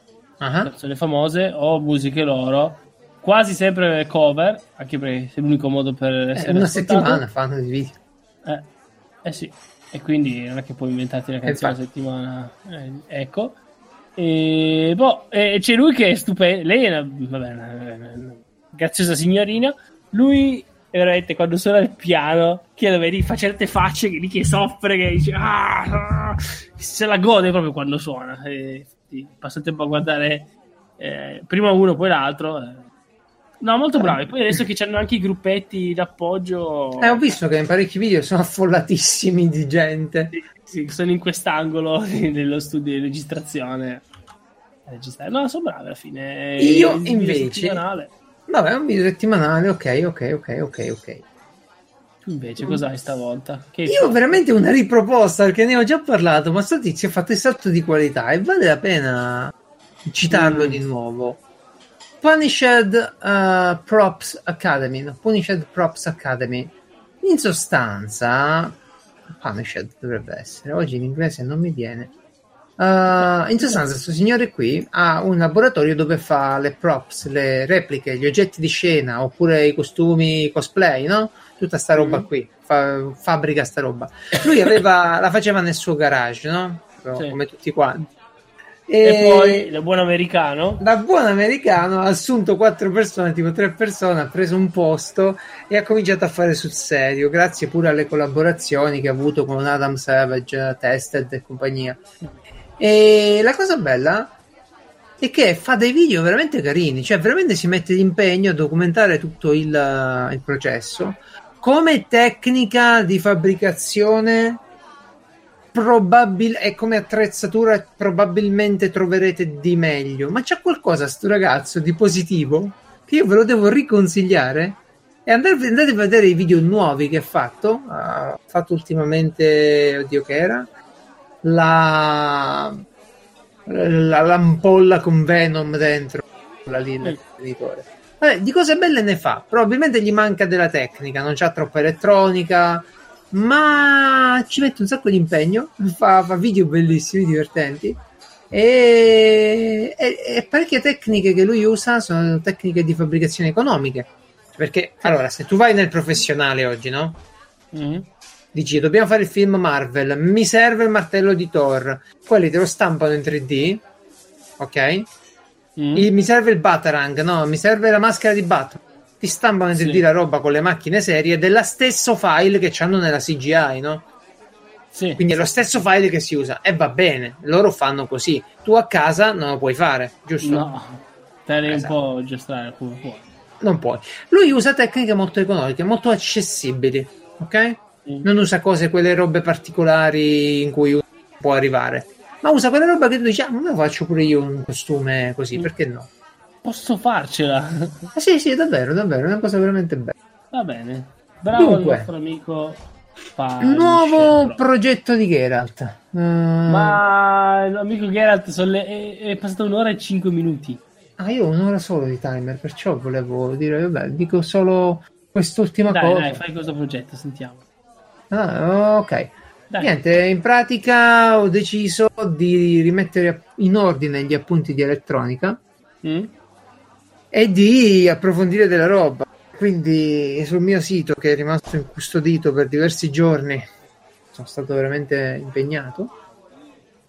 uh-huh. canzoni famose, o musiche loro. Quasi sempre cover, anche perché è l'unico modo per eh, essere eh, una ascoltato. settimana fanno di video. Eh, eh sì. E quindi non è che puoi inventarti la canzone a settimana. Eh, ecco. E, boh, e c'è lui che è stupendo. Lei è una, vabbè, una, una graziosa signorina. Lui veramente quando suona il piano, che lo vedi, fa certe facce che, che soffre, che dice ah, ah, se la gode proprio quando suona. E, passa il tempo a guardare eh, prima uno, poi l'altro. Eh, No, molto bravi. Poi adesso che c'hanno anche i gruppetti d'appoggio. Eh, ho visto che in parecchi video sono affollatissimi di gente. Sì, sì sono in quest'angolo dello studio di registrazione. No, sono bravi alla fine. Io invece. Vabbè, è un video settimanale, ok, ok, ok, ok, ok. Invece cos'hai stavolta? Che Io ho veramente una riproposta perché ne ho già parlato, ma sto tizio ha fatto il salto di qualità e vale la pena citarlo mm. di nuovo. Punished uh, Props Academy, no? Punished Props Academy. In sostanza, Punished dovrebbe essere, oggi in inglese non mi viene. Uh, in sostanza, questo signore qui ha un laboratorio dove fa le props, le repliche, gli oggetti di scena oppure i costumi cosplay, no? Tutta sta roba mm-hmm. qui, fa, fabbrica sta roba. Lui aveva, la faceva nel suo garage, no? Sì. Come tutti quanti. E, e, poi da buon americano da buon americano ha assunto quattro persone tipo tre persone ha preso un posto e ha cominciato a fare sul serio grazie pure alle collaborazioni che ha avuto con Adam Savage Tested e compagnia e la cosa bella è che fa dei video veramente carini cioè veramente si mette d'impegno a documentare tutto il, il processo come tecnica di fabbricazione probabil- è come attrezzatura probabilmente troverete di meglio. Ma c'è qualcosa sto ragazzo di positivo che io ve lo devo riconsigliare? E andate, andate a vedere i video nuovi che ha fatto. Ha fatto ultimamente, oddio che era, la, la lampolla con Venom dentro, la linea del genitore. Vabbè, di cose belle ne fa. Probabilmente gli manca della tecnica, non c'ha troppa elettronica ma ci mette un sacco di impegno, fa, fa video bellissimi, divertenti. E, e, e, parecchie tecniche che lui usa sono tecniche di fabbricazione economiche. Perché allora, se tu vai nel professionale oggi, no? Mm. Dici dobbiamo fare il film Marvel, mi serve il martello di Thor, quelli te lo stampano in 3D, ok? Mm. mi serve il Batarang, no, mi serve la maschera di Batman ti stampano in 3D sì. la roba con le macchine serie della stesso file che hanno nella CGI, no? Sì. Quindi è lo stesso file che si usa e va bene, loro fanno così. Tu a casa non lo puoi fare, giusto? No, devi esatto. un po' gestire come puoi. Non puoi. Lui usa tecniche molto economiche, molto accessibili, ok? Mm. Non usa cose, quelle robe particolari in cui può arrivare, ma usa quelle robe che tu dici, ah, ma me faccio pure io un costume così, mm. perché no? posso farcela. Ah, sì, sì, davvero, davvero, è una cosa veramente bella. Va bene. Bravo Dunque, il nostro amico Punisher. Nuovo progetto di Geralt. Uh... Ma l'amico Geralt le... è, è passato un'ora e cinque minuti. Ah, io ho un'ora solo di timer, perciò volevo dire, vabbè, dico solo quest'ultima dai, cosa. Dai, fai questo progetto, sentiamo. Ah, ok. Niente, in pratica ho deciso di rimettere in ordine gli appunti di elettronica mm. e di approfondire della roba. Quindi sul mio sito che è rimasto incustodito per diversi giorni, sono stato veramente impegnato.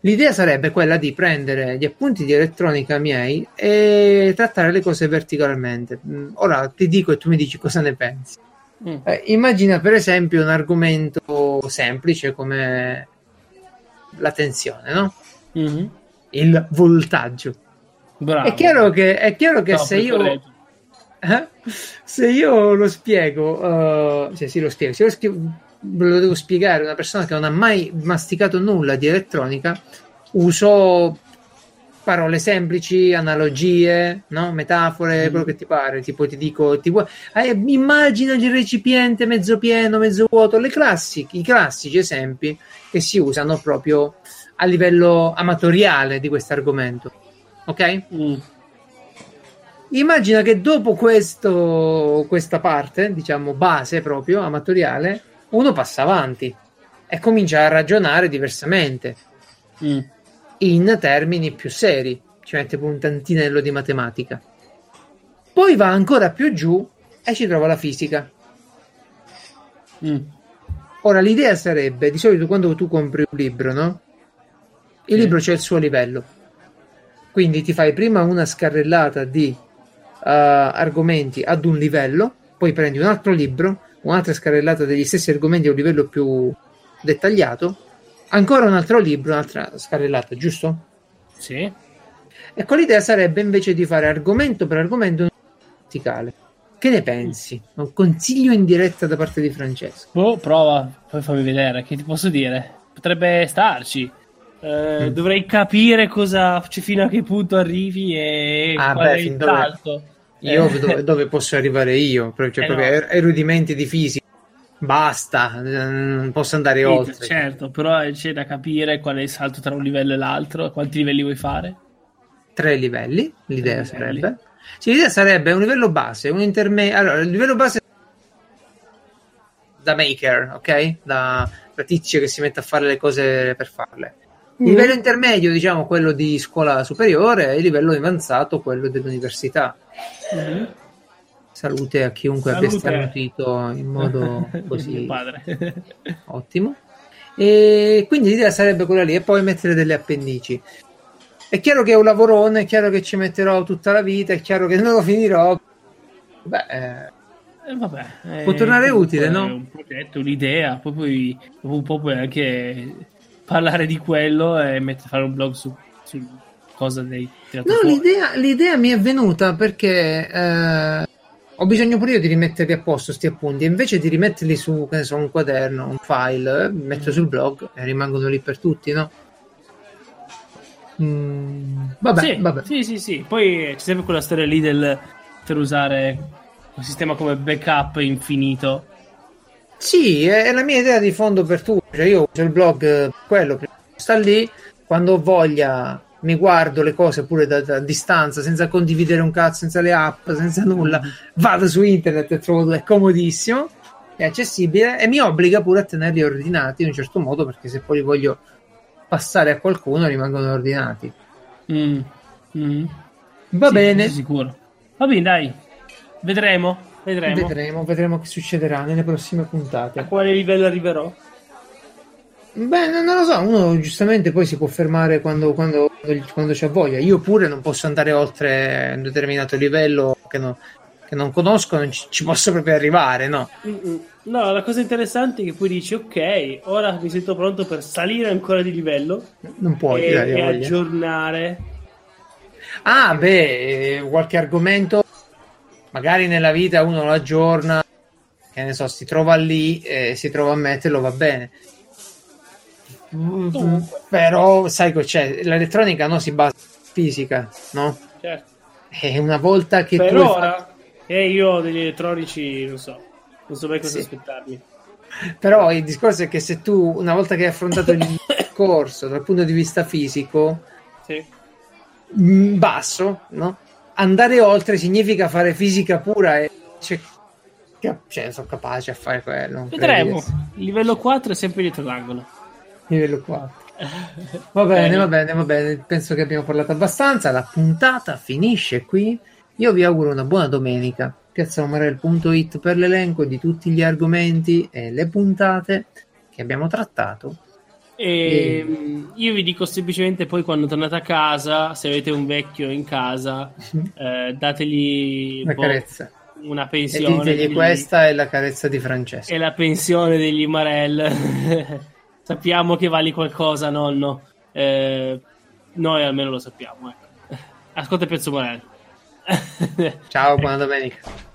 L'idea sarebbe quella di prendere gli appunti di elettronica miei e trattare le cose verticalmente. Mm, ora ti dico e tu mi dici cosa ne pensi. Mm. Eh, immagina per esempio un argomento semplice come la tensione, no? Mm-hmm. Il voltaggio. Bravo. È chiaro che, è chiaro che no, se io... Eh? Se io lo spiego, uh, cioè sì, lo spiego, se lo, spiego, lo devo spiegare a una persona che non ha mai masticato nulla di elettronica, uso parole semplici, analogie, no? metafore, mm. quello che ti pare. Tipo, ti dico, ti vuoi, eh, immagina il recipiente mezzo pieno, mezzo vuoto, le classiche, i classici esempi che si usano proprio a livello amatoriale di questo argomento. Ok? Mm. Immagina che dopo questo, questa parte, diciamo base proprio amatoriale, uno passa avanti e comincia a ragionare diversamente. Mm in termini più seri, ci mette un tantinello di matematica. Poi va ancora più giù e ci trova la fisica. Mm. Ora l'idea sarebbe, di solito quando tu compri un libro, no? Il sì. libro c'è il suo livello. Quindi ti fai prima una scarrellata di uh, argomenti ad un livello, poi prendi un altro libro, un'altra scarrellata degli stessi argomenti a un livello più dettagliato, ancora un altro libro, un'altra scarrellata, giusto? Sì. Ecco, l'idea sarebbe invece di fare argomento per argomento verticale. Che ne pensi? Un consiglio in diretta da parte di Francesco. Oh, prova, poi fammi vedere. Che ti posso dire? Potrebbe starci. Eh, mm. Dovrei capire cosa, cioè, fino a che punto arrivi e ah, qual beh, è il salto. Io eh. dove, dove, posso arrivare io? Cioè, eh proprio no. er- rudimenti di fisica basta, non posso andare sì, oltre. Certo, però c'è da capire qual è il salto tra un livello e l'altro, quanti livelli vuoi fare? Tre livelli, l'idea Tre sarebbe. Livelli. Sì, l'idea sarebbe un livello base, un intermedio. Allora, il livello base da maker, ok? Da, da tizio che si mette a fare le cose per farle. Il mm. livello intermedio, diciamo, quello di scuola superiore, e il livello avanzato, quello dell'università. Mm Salute a chiunque Salute. abbia starnutito in modo così ottimo. E quindi l'idea sarebbe quella lì e poi mettere delle appendici. È chiaro che è un lavorone, è chiaro che ci metterò tutta la vita, è chiaro che non lo finirò. Beh, eh, eh, vabbè, può tornare utile, no? Un progetto, un'idea, poi dopo un po' puoi anche parlare di quello e mettere, fare un blog su, su cosa dei No, l'idea, l'idea, mi è venuta perché eh, ho bisogno pure io di rimetterli a posto sti appunti invece di rimetterli su che ne so, un quaderno, un file, mi metto sul blog e rimangono lì per tutti, no? Mm, vabbè, sì, vabbè. Sì, sì, sì. Poi c'è sempre quella storia lì del per usare un sistema come backup infinito. Sì, è la mia idea di fondo per tutti. Cioè io uso il blog, quello sta lì, quando ho voglia mi guardo le cose pure da, da, distanza, senza condividere un cazzo, senza le app, senza nulla, vado su internet e trovo è comodissimo, è accessibile e mi obbliga pure a tenerli ordinati in un certo modo perché se poi li voglio passare a qualcuno rimangono ordinati. Mm. Mm. Va sì, bene. Sicuro. Va bene, dai. Vedremo. Vedremo. Vedremo, vedremo che succederà nelle prossime puntate. A quale livello arriverò? Beh, non, lo so, uno giustamente poi si può fermare quando, quando, quando c'ha voglia. Io pure non posso andare oltre un determinato livello che non, che non conosco, non ci, ci, posso proprio arrivare, no? No, la cosa interessante è che poi dici, ok, ora mi sento pronto per salire ancora di livello. Non puoi, e, e aggiornare. Ah, beh, qualche argomento, magari nella vita uno lo aggiorna, che ne so, si trova lì, e si trova a metterlo, va bene Mm, però sai che c'è l'elettronica no, si basa su fisica, no? Certo. E una volta che per tu ora, fatto... e io degli elettronici non so, non so mai cosa sì. aspettarmi. Però il discorso è che se tu, una volta che hai affrontato il discorso dal punto di vista fisico, sì. Mm, basso, no? andare oltre significa fare fisica pura e cioè, cioè sono capace a fare quello. Vedremo. Il livello 4 è sempre dietro l'angolo. Livello 4. Va bene, va bene, va bene. Penso che abbiamo parlato abbastanza. La puntata finisce qui. Io vi auguro una buona domenica. Piazzaomarel.it per l'elenco di tutti gli argomenti e le puntate che abbiamo trattato. E e... Io vi dico semplicemente poi quando tornate a casa, se avete un vecchio in casa, eh, dategli una boh, carezza. Una pensione. E ditegli degli... questa è la carezza di Francesco. È la pensione degli Marel. sappiamo che vali qualcosa, nonno. Eh, noi almeno lo sappiamo. Ecco. Ascolta Piazzo Marel. Ciao, buona domenica.